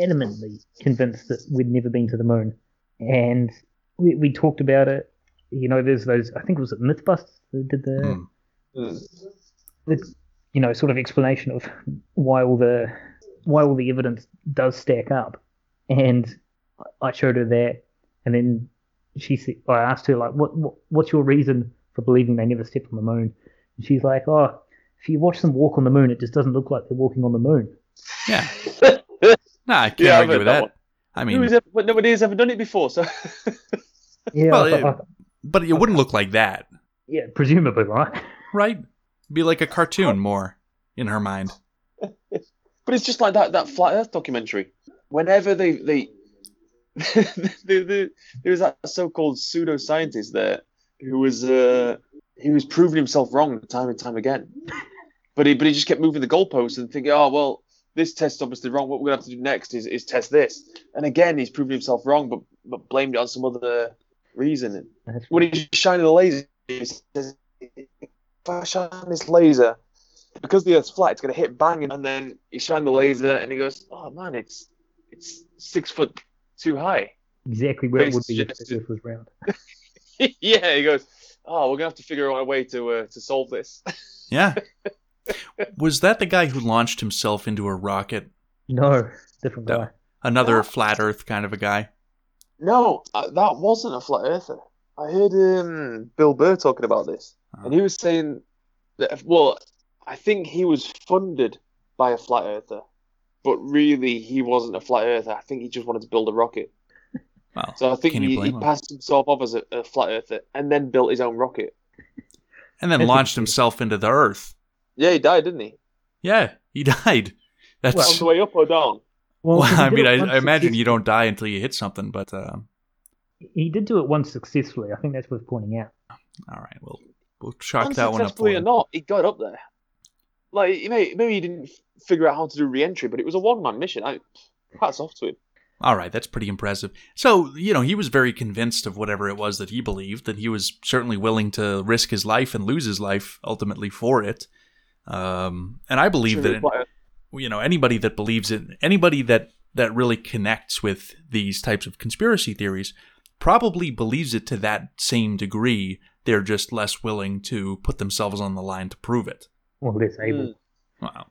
adamantly convinced that we'd never been to the moon. And we, we talked about it. You know, there's those, I think it was Mythbusters that did the, mm, the, you know, sort of explanation of why all the why all the evidence does stack up. And I showed her that, and then she said, I asked her like, what, what what's your reason for believing they never stepped on the moon? And she's like, oh, if you watch them walk on the moon, it just doesn't look like they're walking on the moon. Yeah. *laughs* Nah, I can't Yeah, I've argue with that that. I mean, Who's ever, but nobody's ever done it before, so *laughs* Yeah, Well, I thought- it- but it wouldn't look like that, yeah, presumably, right? right? Be like a cartoon *laughs* more in her mind. But it's just like that that flat Earth documentary. Whenever they they the, *laughs* the, there was that so-called pseudo-scientist there who was uh, he was proving himself wrong time and time again. But he but he just kept moving the goalposts and thinking, oh well, this test's obviously wrong. What we're gonna have to do next is, is test this. And again, he's proving himself wrong, but but blamed it on some other reason. When he's shining the laser, he says, if I shine this laser, because the Earth's flat, it's going to hit bang, and then he shine the laser, and he goes, oh man, it's it's six foot too high. exactly where it would be if the Earth was round. *laughs* yeah, he goes, oh, we're going to have to figure out a way to uh, to solve this. Yeah. *laughs* Was that the guy who launched himself into a rocket? No, different guy. Another Yeah. flat Earth kind of a guy? no, uh, that wasn't a flat earther. I heard um, Bill Burr talking about this, Oh. and he was saying that, well, I think he was funded by a flat earther, but really he wasn't a flat earther. I think he just wanted to build a rocket. *laughs* Well, So I think he, he passed himself off as a, a flat earther and then built his own rocket. And then launched himself into the Earth. Yeah, he died, didn't he? Yeah, he *laughs* died. That's Well, On the way up or down? Well, well, I mean, I, I imagine you don't die until you hit something, but uh, He did do it once successfully. I think that's worth pointing out. all right, we'll we'll chalk that one up. For Unsuccessfully or not, he got up there. Like, you know, maybe he didn't figure out how to do re-entry, but it was a one-man mission. I, hats off to him. All right, that's pretty impressive. So, you know, he was very convinced of whatever it was that he believed, and he was certainly willing to risk his life and lose his life ultimately for it. Um, and I believe that flat- you know anybody that believes it, anybody that that really connects with these types of conspiracy theories, probably believes it to that same degree. They're just less willing to put themselves on the line to prove it. Or less able, Mm. Wow,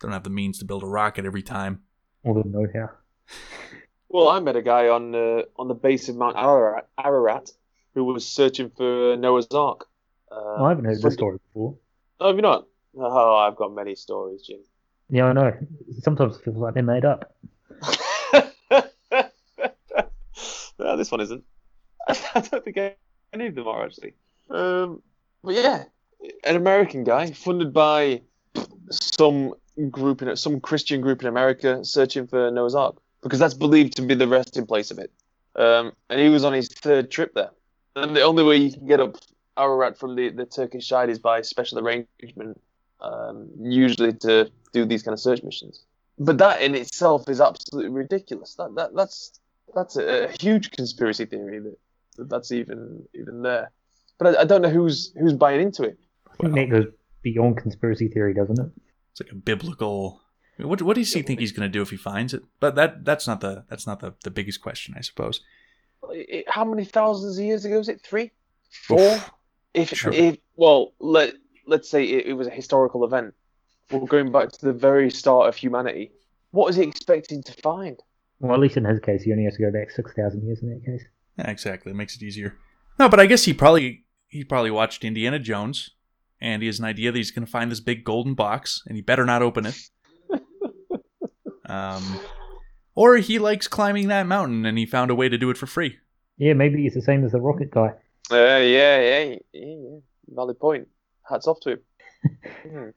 don't have the means to build a rocket every time. or the know-how. Well, I met a guy on uh, on the base of Mount Ararat, Ararat who was searching for Noah's Ark. Uh, I haven't heard this story before. Oh, have you not? Oh, I've got many stories, Jim. Yeah, I know. Sometimes it feels like they're made up. *laughs* no, this one isn't. *laughs* I don't think any of them are actually. Um, but yeah, an American guy funded by some group in some Christian group in America searching for Noah's Ark because that's believed to be the resting place of it. Um, and he was on his third trip there. And the only way you can get up Ararat from the, the Turkish side is by special arrangement, um, usually to do these kind of search missions. But that in itself is absolutely ridiculous. That, that that's that's a, a huge conspiracy theory that, that that's even even there. But I, I don't know who's who's buying into it. I think Well. that goes beyond conspiracy theory, doesn't it? It's like a biblical. What what does he think he's going to do if he finds it? But that that's not the that's not the, the biggest question, I suppose. It- how many thousands of years ago was it? Three, four? Oof. If Sure. if well, let let's say it, it was a historical event. We're going back to the very start of humanity. What is he expecting to find? Well, at least in his case, he only has to go back 6,000 years in that case. Yeah, exactly. It makes it easier. No, but I guess he probably he probably watched Indiana Jones, and he has an idea that he's going to find this big golden box, and he better not open it. *laughs* Um, or he likes climbing that mountain, and he found a way to do it for free. Yeah, maybe he's the same as the rocket guy. Uh, yeah, yeah, yeah, yeah. Valid point. Hats off to him. Hmm.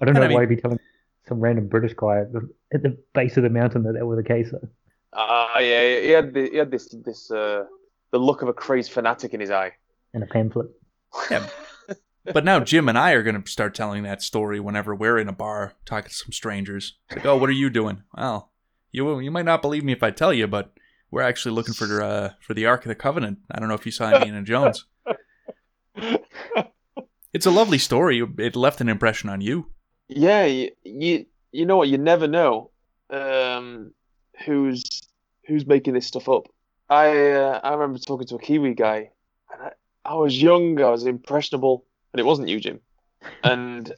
I don't And know I mean- why he'd be telling some random British guy at the, at the base of the mountain that that were the case. Though. Ah, yeah, he had the, he had this this uh the look of a crazed fanatic in his eye. And a pamphlet. Yeah. But now Jim and I are going to start telling that story whenever we're in a bar talking to some strangers. It's like, oh, what are you doing? Well, you you might not believe me if I tell you, but we're actually looking for uh, for the Ark of the Covenant. I don't know if you saw Indiana Jones. It's a lovely story. It left an impression on you. Yeah, you you, you know what? You never know um, who's who's making this stuff up. I uh, I remember talking to a Kiwi guy, and I, I was young, I was impressionable, and it wasn't you, Jim, *laughs* and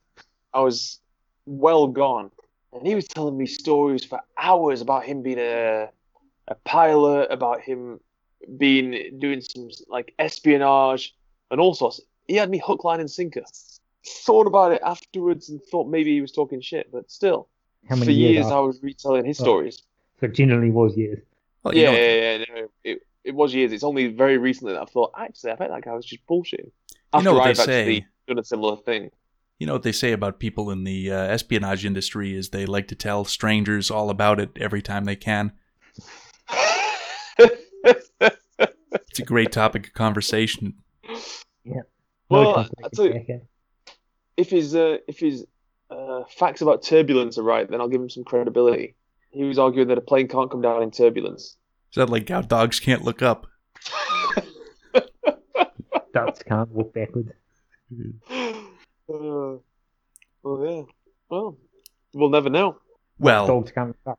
I was well gone, and he was telling me stories for hours about him being a a pilot, about him being doing some like espionage and all sorts. He had me hook, line, and sinker. Thought about it afterwards and thought maybe he was talking shit, but still, How for many years? I was retelling his Oh. stories. So it generally was years. Well, you yeah, yeah, yeah, no, it, it was years. It's only very recently that I thought, actually, I bet that guy was just bullshitting. You know what they I've actually say. done a similar thing. You know what they say about people in the uh, espionage industry is they like to tell strangers all about it every time they can. *laughs* It's a great topic of conversation. No well, I, conflict tell you, if his uh, if his uh, facts about turbulence are right, then I'll give him some credibility. He was arguing that a plane can't come down in turbulence. Is that like how dogs can't look up? *laughs* Dogs can't walk backwards. *laughs* Uh, well, yeah. Well, we'll never know. Well, Dogs can't look up.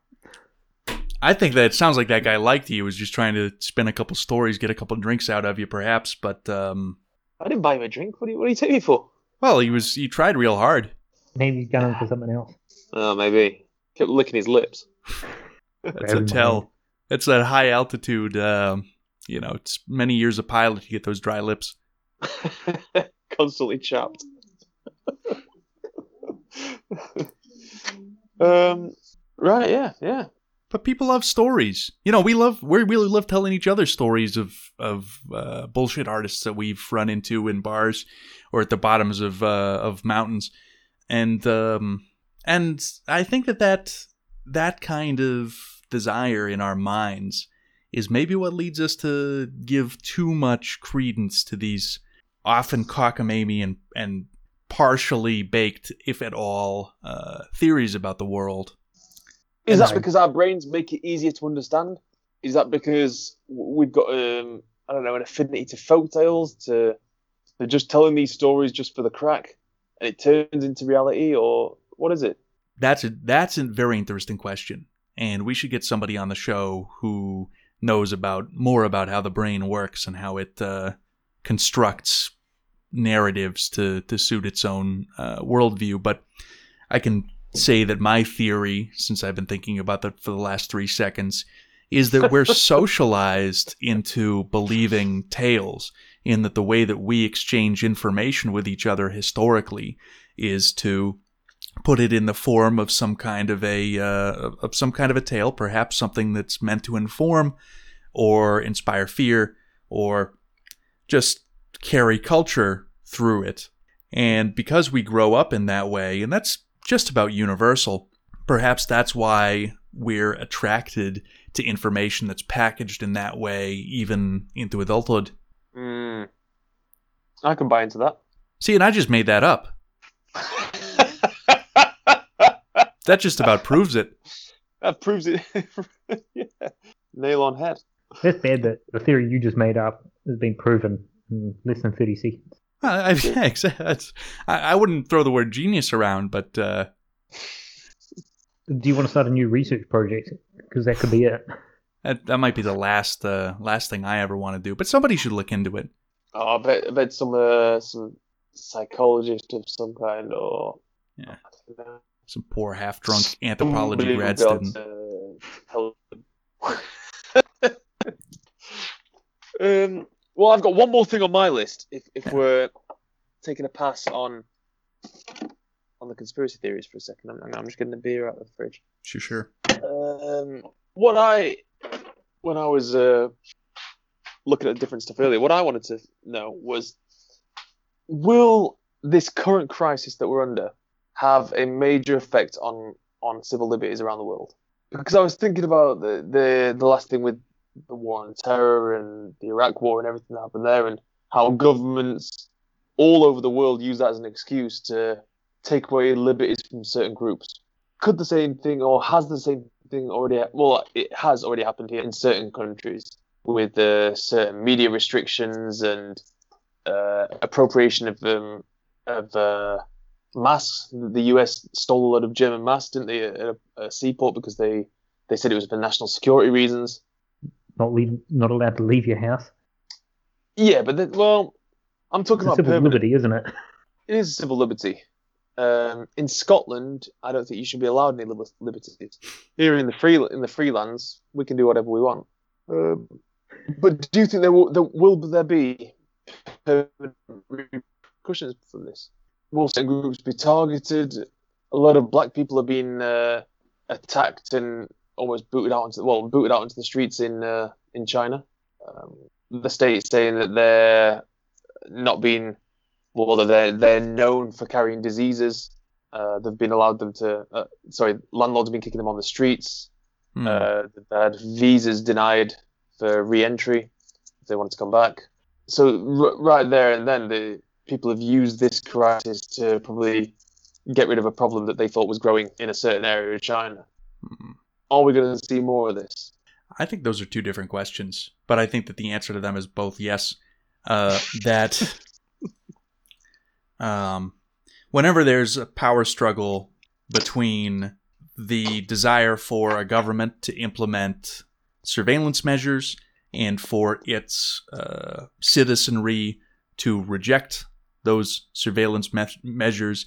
I think that it sounds like that guy liked you. He was just trying to spin a couple stories, get a couple drinks out of you, perhaps. But um, I didn't buy him a drink. What do you, what do you take me for? well, he was he tried real hard. Maybe he's gunning for something else. Oh, maybe. Kept licking his lips. *laughs* That's a Everyone. tell. It's that high altitude. Um, you know, it's many years of pilot to get those dry lips. *laughs* Constantly chapped. *laughs* um. Right. Yeah. Yeah. But people love stories. You know, we love we really love telling each other stories of of uh, bullshit artists that we've run into in bars or at the bottoms of uh, of mountains, and um, and I think that that that kind of desire in our minds is maybe what leads us to give too much credence to these often cockamamie and and partially baked, if at all, uh, theories about the world. Is that because our brains make it easier to understand? Is that because we've got um I don't know an affinity to folk tales to they're just telling these stories just for the crack and it turns into reality or what is it? That's a that's a very interesting question, and we should get somebody on the show who knows about more about how the brain works and how it uh, constructs narratives to to suit its own uh, worldview. But I can say that my theory, since I've been thinking about that for the last three seconds, is that we're *laughs* socialized into believing tales. In that the way that we exchange information with each other historically is to put it in the form of some kind of a uh, of some kind of a tale, perhaps something that's meant to inform or inspire fear or just carry culture through it. And because we grow up in that way, and that's just about universal, perhaps that's why we're attracted to information that's packaged in that way, even into adulthood. Mm. I can buy into that. See, and I just made that up. That just about proves it. *laughs* that proves it. *laughs* yeah. Nail on head. That's bad that the theory you just made up has been proven in less than 30 seconds. I, I, yeah, *laughs* exactly. I, I wouldn't throw the word genius around, but uh, Do you want to start a new research project? Because that could be it. that, that might be the last uh, last thing I ever want to do. But somebody should look into it. Oh, I bet, I bet some uh, some psychologist of some kind or Yeah. I don't know, Some poor half drunk anthropology somebody grad will be able student. to help *laughs* um, well, I've got one more thing on my list. If if we're taking a pass on on the conspiracy theories for a second, I'm, I'm just getting the beer out of the fridge. Sure, sure. Um, what I when I was uh, looking at different stuff earlier, what I wanted to know was, will this current crisis that we're under have a major effect on on civil liberties around the world? Because I was thinking about the the, the last thing with the war on terror and the Iraq war and everything that happened there, and how governments all over the world use that as an excuse to take away liberties from certain groups. Could the same thing, or has the same thing already? Well, it has already happened here in certain countries with uh, certain media restrictions and uh, appropriation of um, of uh, masks. The US stole a lot of German masks, didn't they, at a, a seaport because they they said it was for national security reasons. Not leave, not allowed to leave your house. Yeah, but then, well, I'm talking It's about civil permanent. liberty, isn't it? It is a civil liberty. Um, in Scotland, I don't think you should be allowed any liberties. Here in the free in the freelands, we can do whatever we want. Um, but do you think there will there will there be permanent repercussions from this? Will certain groups be targeted? A lot of black people are being uh, attacked and almost booted out into well booted out into the streets in uh, in China. Um, the state saying that they're not being well, they're they're known for carrying diseases. Uh, they've been allowed them to. Uh, sorry, landlords have been kicking them on the streets. Hmm. Uh, they had visas denied for re-entry if they wanted to come back. So r- right there and then, the people have used this crisis to probably get rid of a problem that they thought was growing in a certain area of China. Hmm. Are we going to see more of this? I think those are two different questions, but I think that the answer to them is both yes. Uh, that *laughs* um, whenever there's a power struggle between the desire for a government to implement surveillance measures and for its uh, citizenry to reject those surveillance me- measures,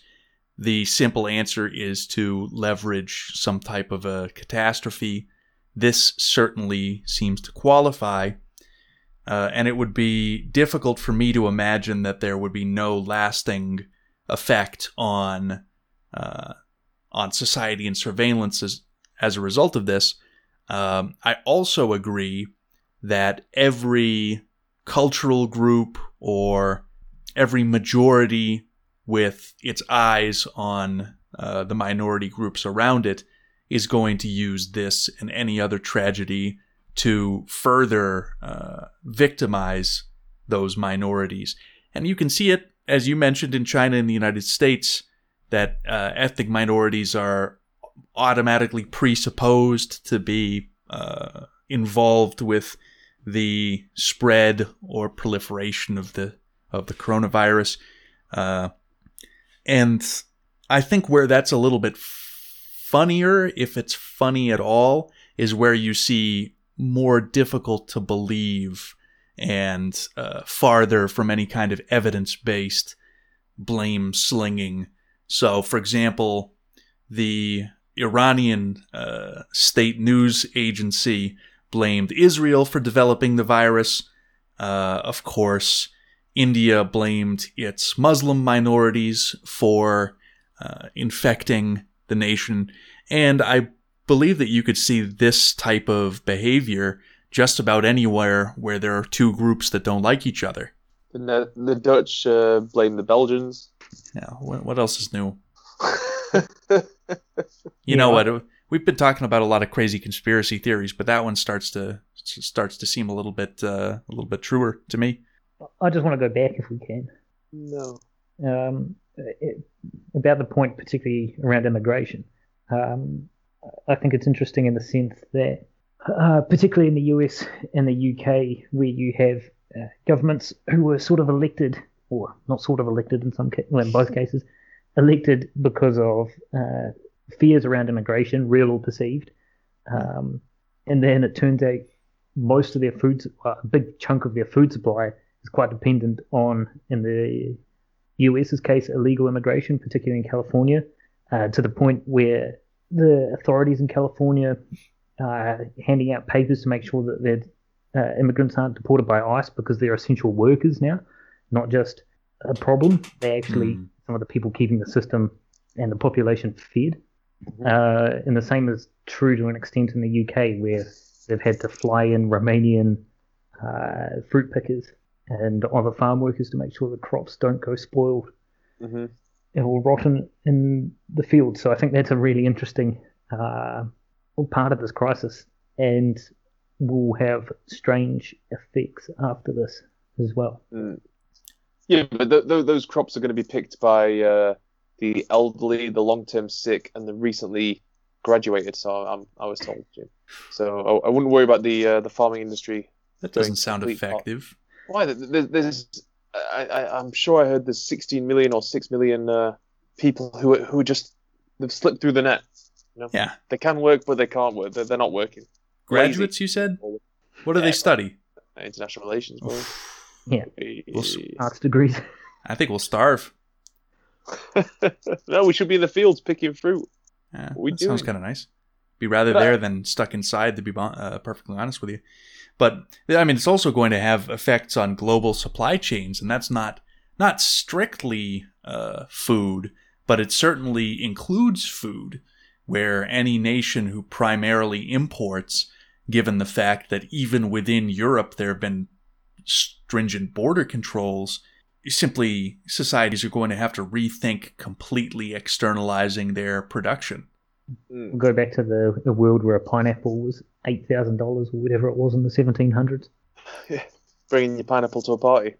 the simple answer is to leverage some type of a catastrophe this certainly seems to qualify. Uh, and it would be difficult for me to imagine that there would be no lasting effect on uh, on society and surveillance as, as a result of this. Um, I also agree that every cultural group or every majority with its eyes on uh, the minority groups around it is going to use this and any other tragedy to further uh, victimize those minorities. And you can see it, as you mentioned, in China and the United States, that uh, ethnic minorities are automatically presupposed to be uh, involved with the spread or proliferation of the of the coronavirus. And I think where that's a little bit funnier, if it's funny at all, is where you see more difficult to believe and uh, farther from any kind of evidence based blame slinging. So, for example, the Iranian uh, state news agency blamed Israel for developing the virus. Uh, of course, India blamed its Muslim minorities for uh, infecting the nation. And I believe that you could see this type of behavior just about anywhere where there are two groups that don't like each other. And the, the Dutch uh, blame the Belgians. Yeah, what, what else is new? *laughs* You know what? We've been talking about a lot of crazy conspiracy theories, but that one starts to starts to seem a little bit uh, a little bit truer to me. I just want to go back if we can. no. um, it, about the point, particularly around immigration. Um, I think it's interesting in the sense that, uh, particularly in the US and the UK, where you have uh, governments who were sort of elected, or not sort of elected in some ca- well, in both cases, elected because of uh, fears around immigration, real or perceived. Um, and then it turns out most of their food, a big chunk of their food supply is quite dependent on, in the US's case, illegal immigration, particularly in California, uh, to the point where the authorities in California are handing out papers to make sure that their uh, immigrants aren't deported by ICE because they're essential workers now, not just a problem. They're actually Hmm. some of the people keeping the system and the population fed. Uh, and the same is true to an extent in the UK, where they've had to fly in Romanian uh, fruit pickers and other farm workers to make sure the crops don't go spoiled hmm or rotten in the field. So I think that's a really interesting uh, part of this crisis, and will have strange effects after this as well. Mm. Yeah, but th- th- those crops are going to be picked by uh, the elderly, the long-term sick, and the recently graduated. So I'm, I was told, Jim. So I, I wouldn't worry about the uh, the farming industry. That doesn't sound effective. pop. Effective. Why? There's, there's I, I, I'm sure I heard there's 16 million or 6 million uh, people who are- who are just they've slipped through the net. You know? Yeah. They can work, but they can't work. They're, they're not working. Graduates, you said? What do Yeah, they study? International relations. boy. Yeah. We'll s- Arts degrees. *laughs* I think we'll starve. *laughs* no, we should be in the fields picking fruit. Yeah, What we that sounds kind of nice. Be rather But- there than stuck inside, to be uh, perfectly honest with you. But I mean, it's also going to have effects on global supply chains, and that's not not strictly uh, food, but it certainly includes food. Where any nation who primarily imports, given the fact that even within Europe there have been stringent border controls, simply societies are going to have to rethink completely externalizing their production. Go back to the, the world where pineapple was eight thousand dollars or whatever it was in the seventeen hundreds. Yeah, *laughs* Bringing your pineapple to a party.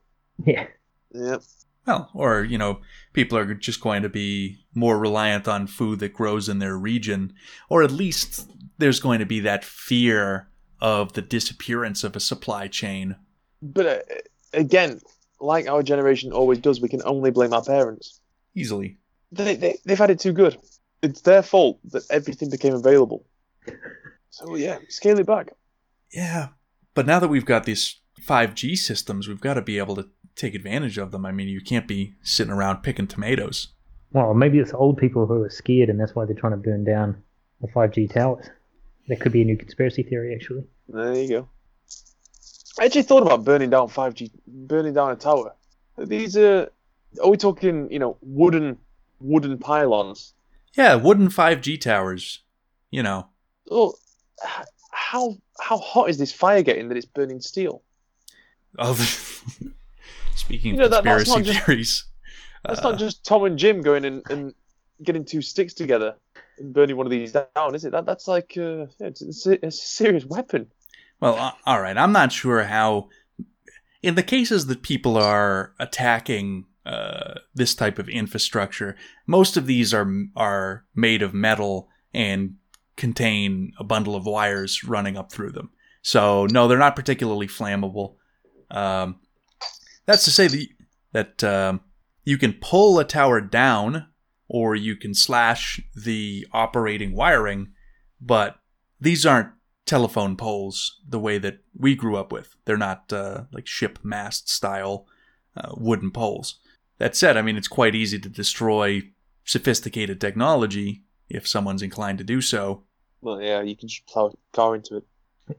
Yeah. Yeah. Well, or, you know, people are just going to be more reliant on food that grows in their region, or at least there's going to be that fear of the disappearance of a supply chain. But uh, again, like our generation always does, we can only blame our parents. Easily. They, they, they've had it too good. It's their fault that everything became available. So, yeah, scale it back. Yeah. But now that we've got these 5G systems, we've got to be able to take advantage of them. I mean, you can't be sitting around picking tomatoes. Well, maybe it's old people who are scared, and that's why they're trying to burn down the five G towers. That could be a new conspiracy theory, actually. There you go. I actually thought about burning down 5G, burning down a tower. These are, are we talking, you know, wooden, wooden pylons? Yeah, wooden 5G towers. You know, Oh, h- how how hot is this fire getting that it's burning steel? of *laughs* speaking You know, of that- that's conspiracy not just- theories. That's uh, not just Tom and Jim going and, and getting two sticks together and burning one of these down, is it? That that's like uh, it's, it's, a, it's a serious weapon. Well, uh, all right. I'm not sure how. In the cases that people are attacking uh, this type of infrastructure, most of these are are made of metal and contain a bundle of wires running up through them. So no, they're not particularly flammable. Um, that's to say that that um, you can pull a tower down, or you can slash the operating wiring, but these aren't telephone poles the way that we grew up with. They're not uh, like ship mast style uh, wooden poles. That said, I mean, it's quite easy to destroy sophisticated technology if someone's inclined to do so. Well, yeah, you can just plow a car into it.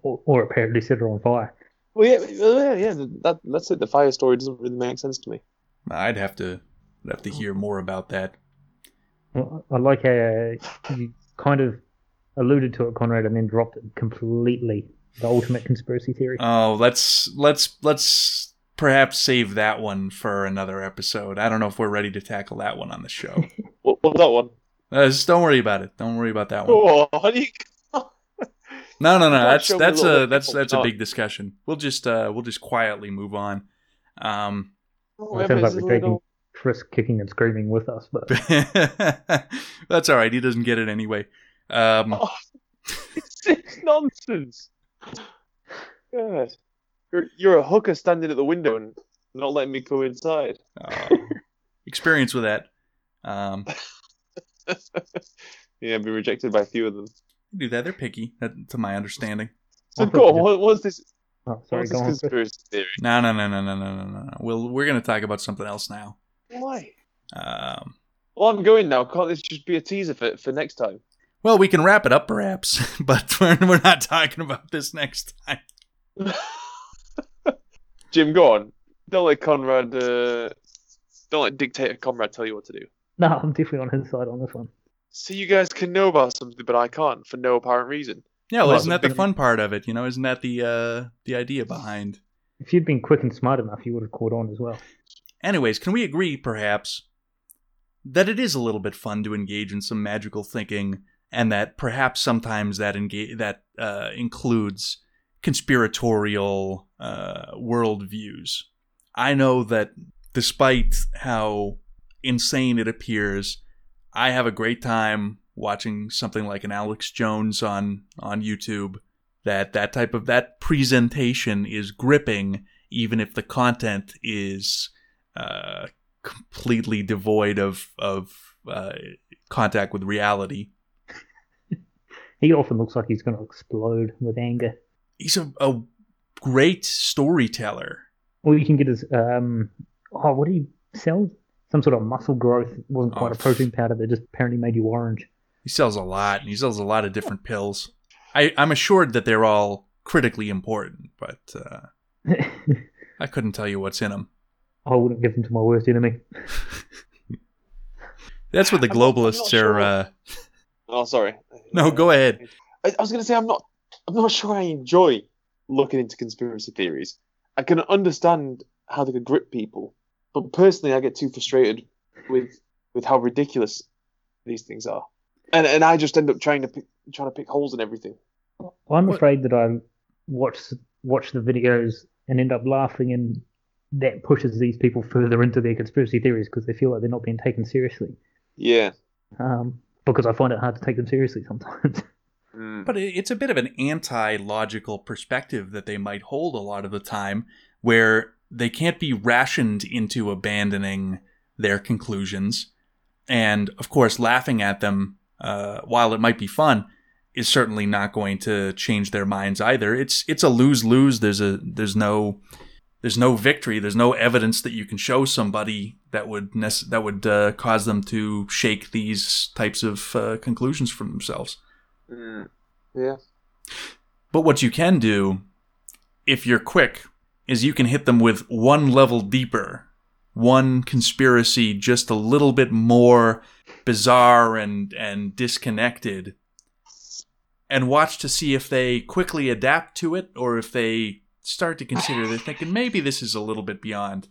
Or, or apparently set it on fire. Well, yeah, well, yeah, yeah. That that's it. The fire story doesn't really make sense to me. I'd have to I'd have to hear more about that. Well, I like how uh, you kind of alluded to it, Conrad, and then dropped it completely. The ultimate conspiracy theory. Oh, let's let's let's perhaps save that one for another episode. I don't know if we're ready to tackle that one on the show. *laughs* What, what's that one? Uh, just don't worry about it. Don't worry about that one. Oh, honey. No, no, no. That's a that's a that's that's a big discussion. We'll just uh we'll just quietly move on. Um It sounds like we're taking Chris kicking and screaming with us, but *laughs* that's all right. He doesn't get it anyway. Um *laughs* Oh, it's, it's nonsense. God. You're, you're a hooker standing at the window and not letting me go inside. uh, experience with that. Um *laughs* *laughs* Yeah, I've been rejected by a few of them. do that. They're picky, that, to my understanding. So I go on, what, was this? oh, sorry, what's go this on. Conspiracy theory? No, no, no, no, no, no, no, no. no. We'll we're gonna talk about something else now. Why? Um Well, I'm going now. Can't this just be a teaser for, for next time? well, we can wrap it up perhaps, *laughs* but we're, we're not talking about this next time. *laughs* Jim, go on. Don't let Conrad. Uh, don't let dictator Conrad tell you what to do. *laughs* No, I'm definitely on his side on this one. So you guys can know about something, but I can't for no apparent reason. Yeah, well, Well, isn't that the fun part of it? You know, isn't that the uh the idea behind If you'd been quick and smart enough, you would have caught on as well. Anyways, can we agree, perhaps, that it is a little bit fun to engage in some magical thinking, and that perhaps sometimes that engage that uh, includes conspiratorial uh, worldviews? I know that despite how insane it appears, I have a great time watching something like an Alex Jones on on YouTube. That that type of that presentation is gripping, even if the content is uh, completely devoid of of uh, contact with reality. He often looks like he's going to explode with anger. He's a, a great storyteller. Or you can get his um oh what do you sell? Some sort of muscle growth. It wasn't quite Oh, a protein powder that just apparently made you orange. He sells a lot, and he sells a lot of different pills. I, I'm assured that they're all critically important, but uh, *laughs* I couldn't tell you what's in them. I wouldn't give them to my worst enemy. That's what the *laughs* I'm globalists not sure. are. Uh, Oh, sorry. no, go ahead. I, I was going to say I'm not. I'm not sure I enjoy looking into conspiracy theories. I can understand how they could grip people, but personally, I get too frustrated with with how ridiculous these things are, and and I just end up trying to pick, trying to pick holes in everything. I'm What- afraid that I watch watch the videos and end up laughing, and that pushes these people further into their conspiracy theories because they feel like they're not being taken seriously. Yeah. Um, because I find it hard to take them seriously sometimes. *laughs* Mm. But it's a bit of an anti logical perspective that they might hold a lot of the time, where they can't be rationed into abandoning their conclusions. And of course, laughing at them, uh, while it might be fun, is certainly not going to change their minds either. It's it's a lose lose. There's a there's no there's no victory. There's no evidence that you can show somebody that would nece- that would uh, cause them to shake these types of uh, conclusions from themselves. Mm. Yeah. But what you can do, if you're quick, is you can hit them with one level deeper, one conspiracy just a little bit more bizarre and, and disconnected, and watch to see if they quickly adapt to it or if they start to consider they're thinking maybe this is a little bit beyond.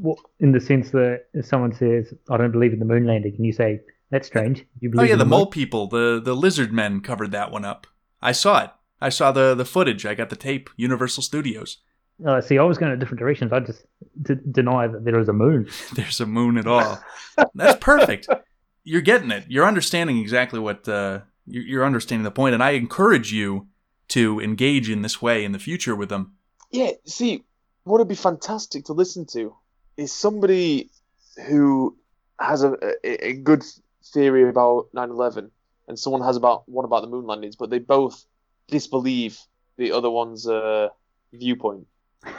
well, in the sense that if someone says, "I don't believe in the moon landing," and you say, "That's strange," you Oh yeah, in the moon?" mole people, the the lizard men covered that one up. I saw it. I saw the the footage. I got the tape. Universal Studios. Uh, see, I was going in different directions. I just d- deny that there is a moon. *laughs* there's a moon at all. That's perfect. You're getting it. You're understanding exactly what uh, you're you're understanding the point, and I encourage you to engage in this way in the future with them. Yeah, see, what would be fantastic to listen to is somebody who has a, a, a good theory about 9/11, and someone has about one about the moon landings, but they both disbelieve the other one's uh, viewpoint. *laughs*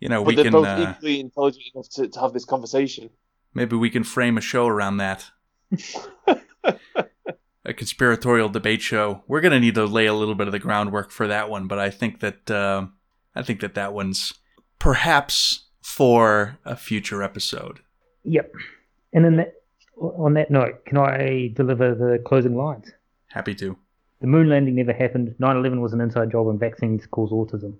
You know, But we they're can both uh, equally intelligent enough to, to have this conversation. maybe we can frame a show around that. *laughs* a conspiratorial debate show. We're gonna need to lay a little bit of the groundwork for that one, but I think that uh, I think that that one's perhaps for a future episode. Yep. And then that, on that note, can I deliver the closing lines? Happy to. The moon landing never happened. 9/11 was an inside job, and vaccines cause autism.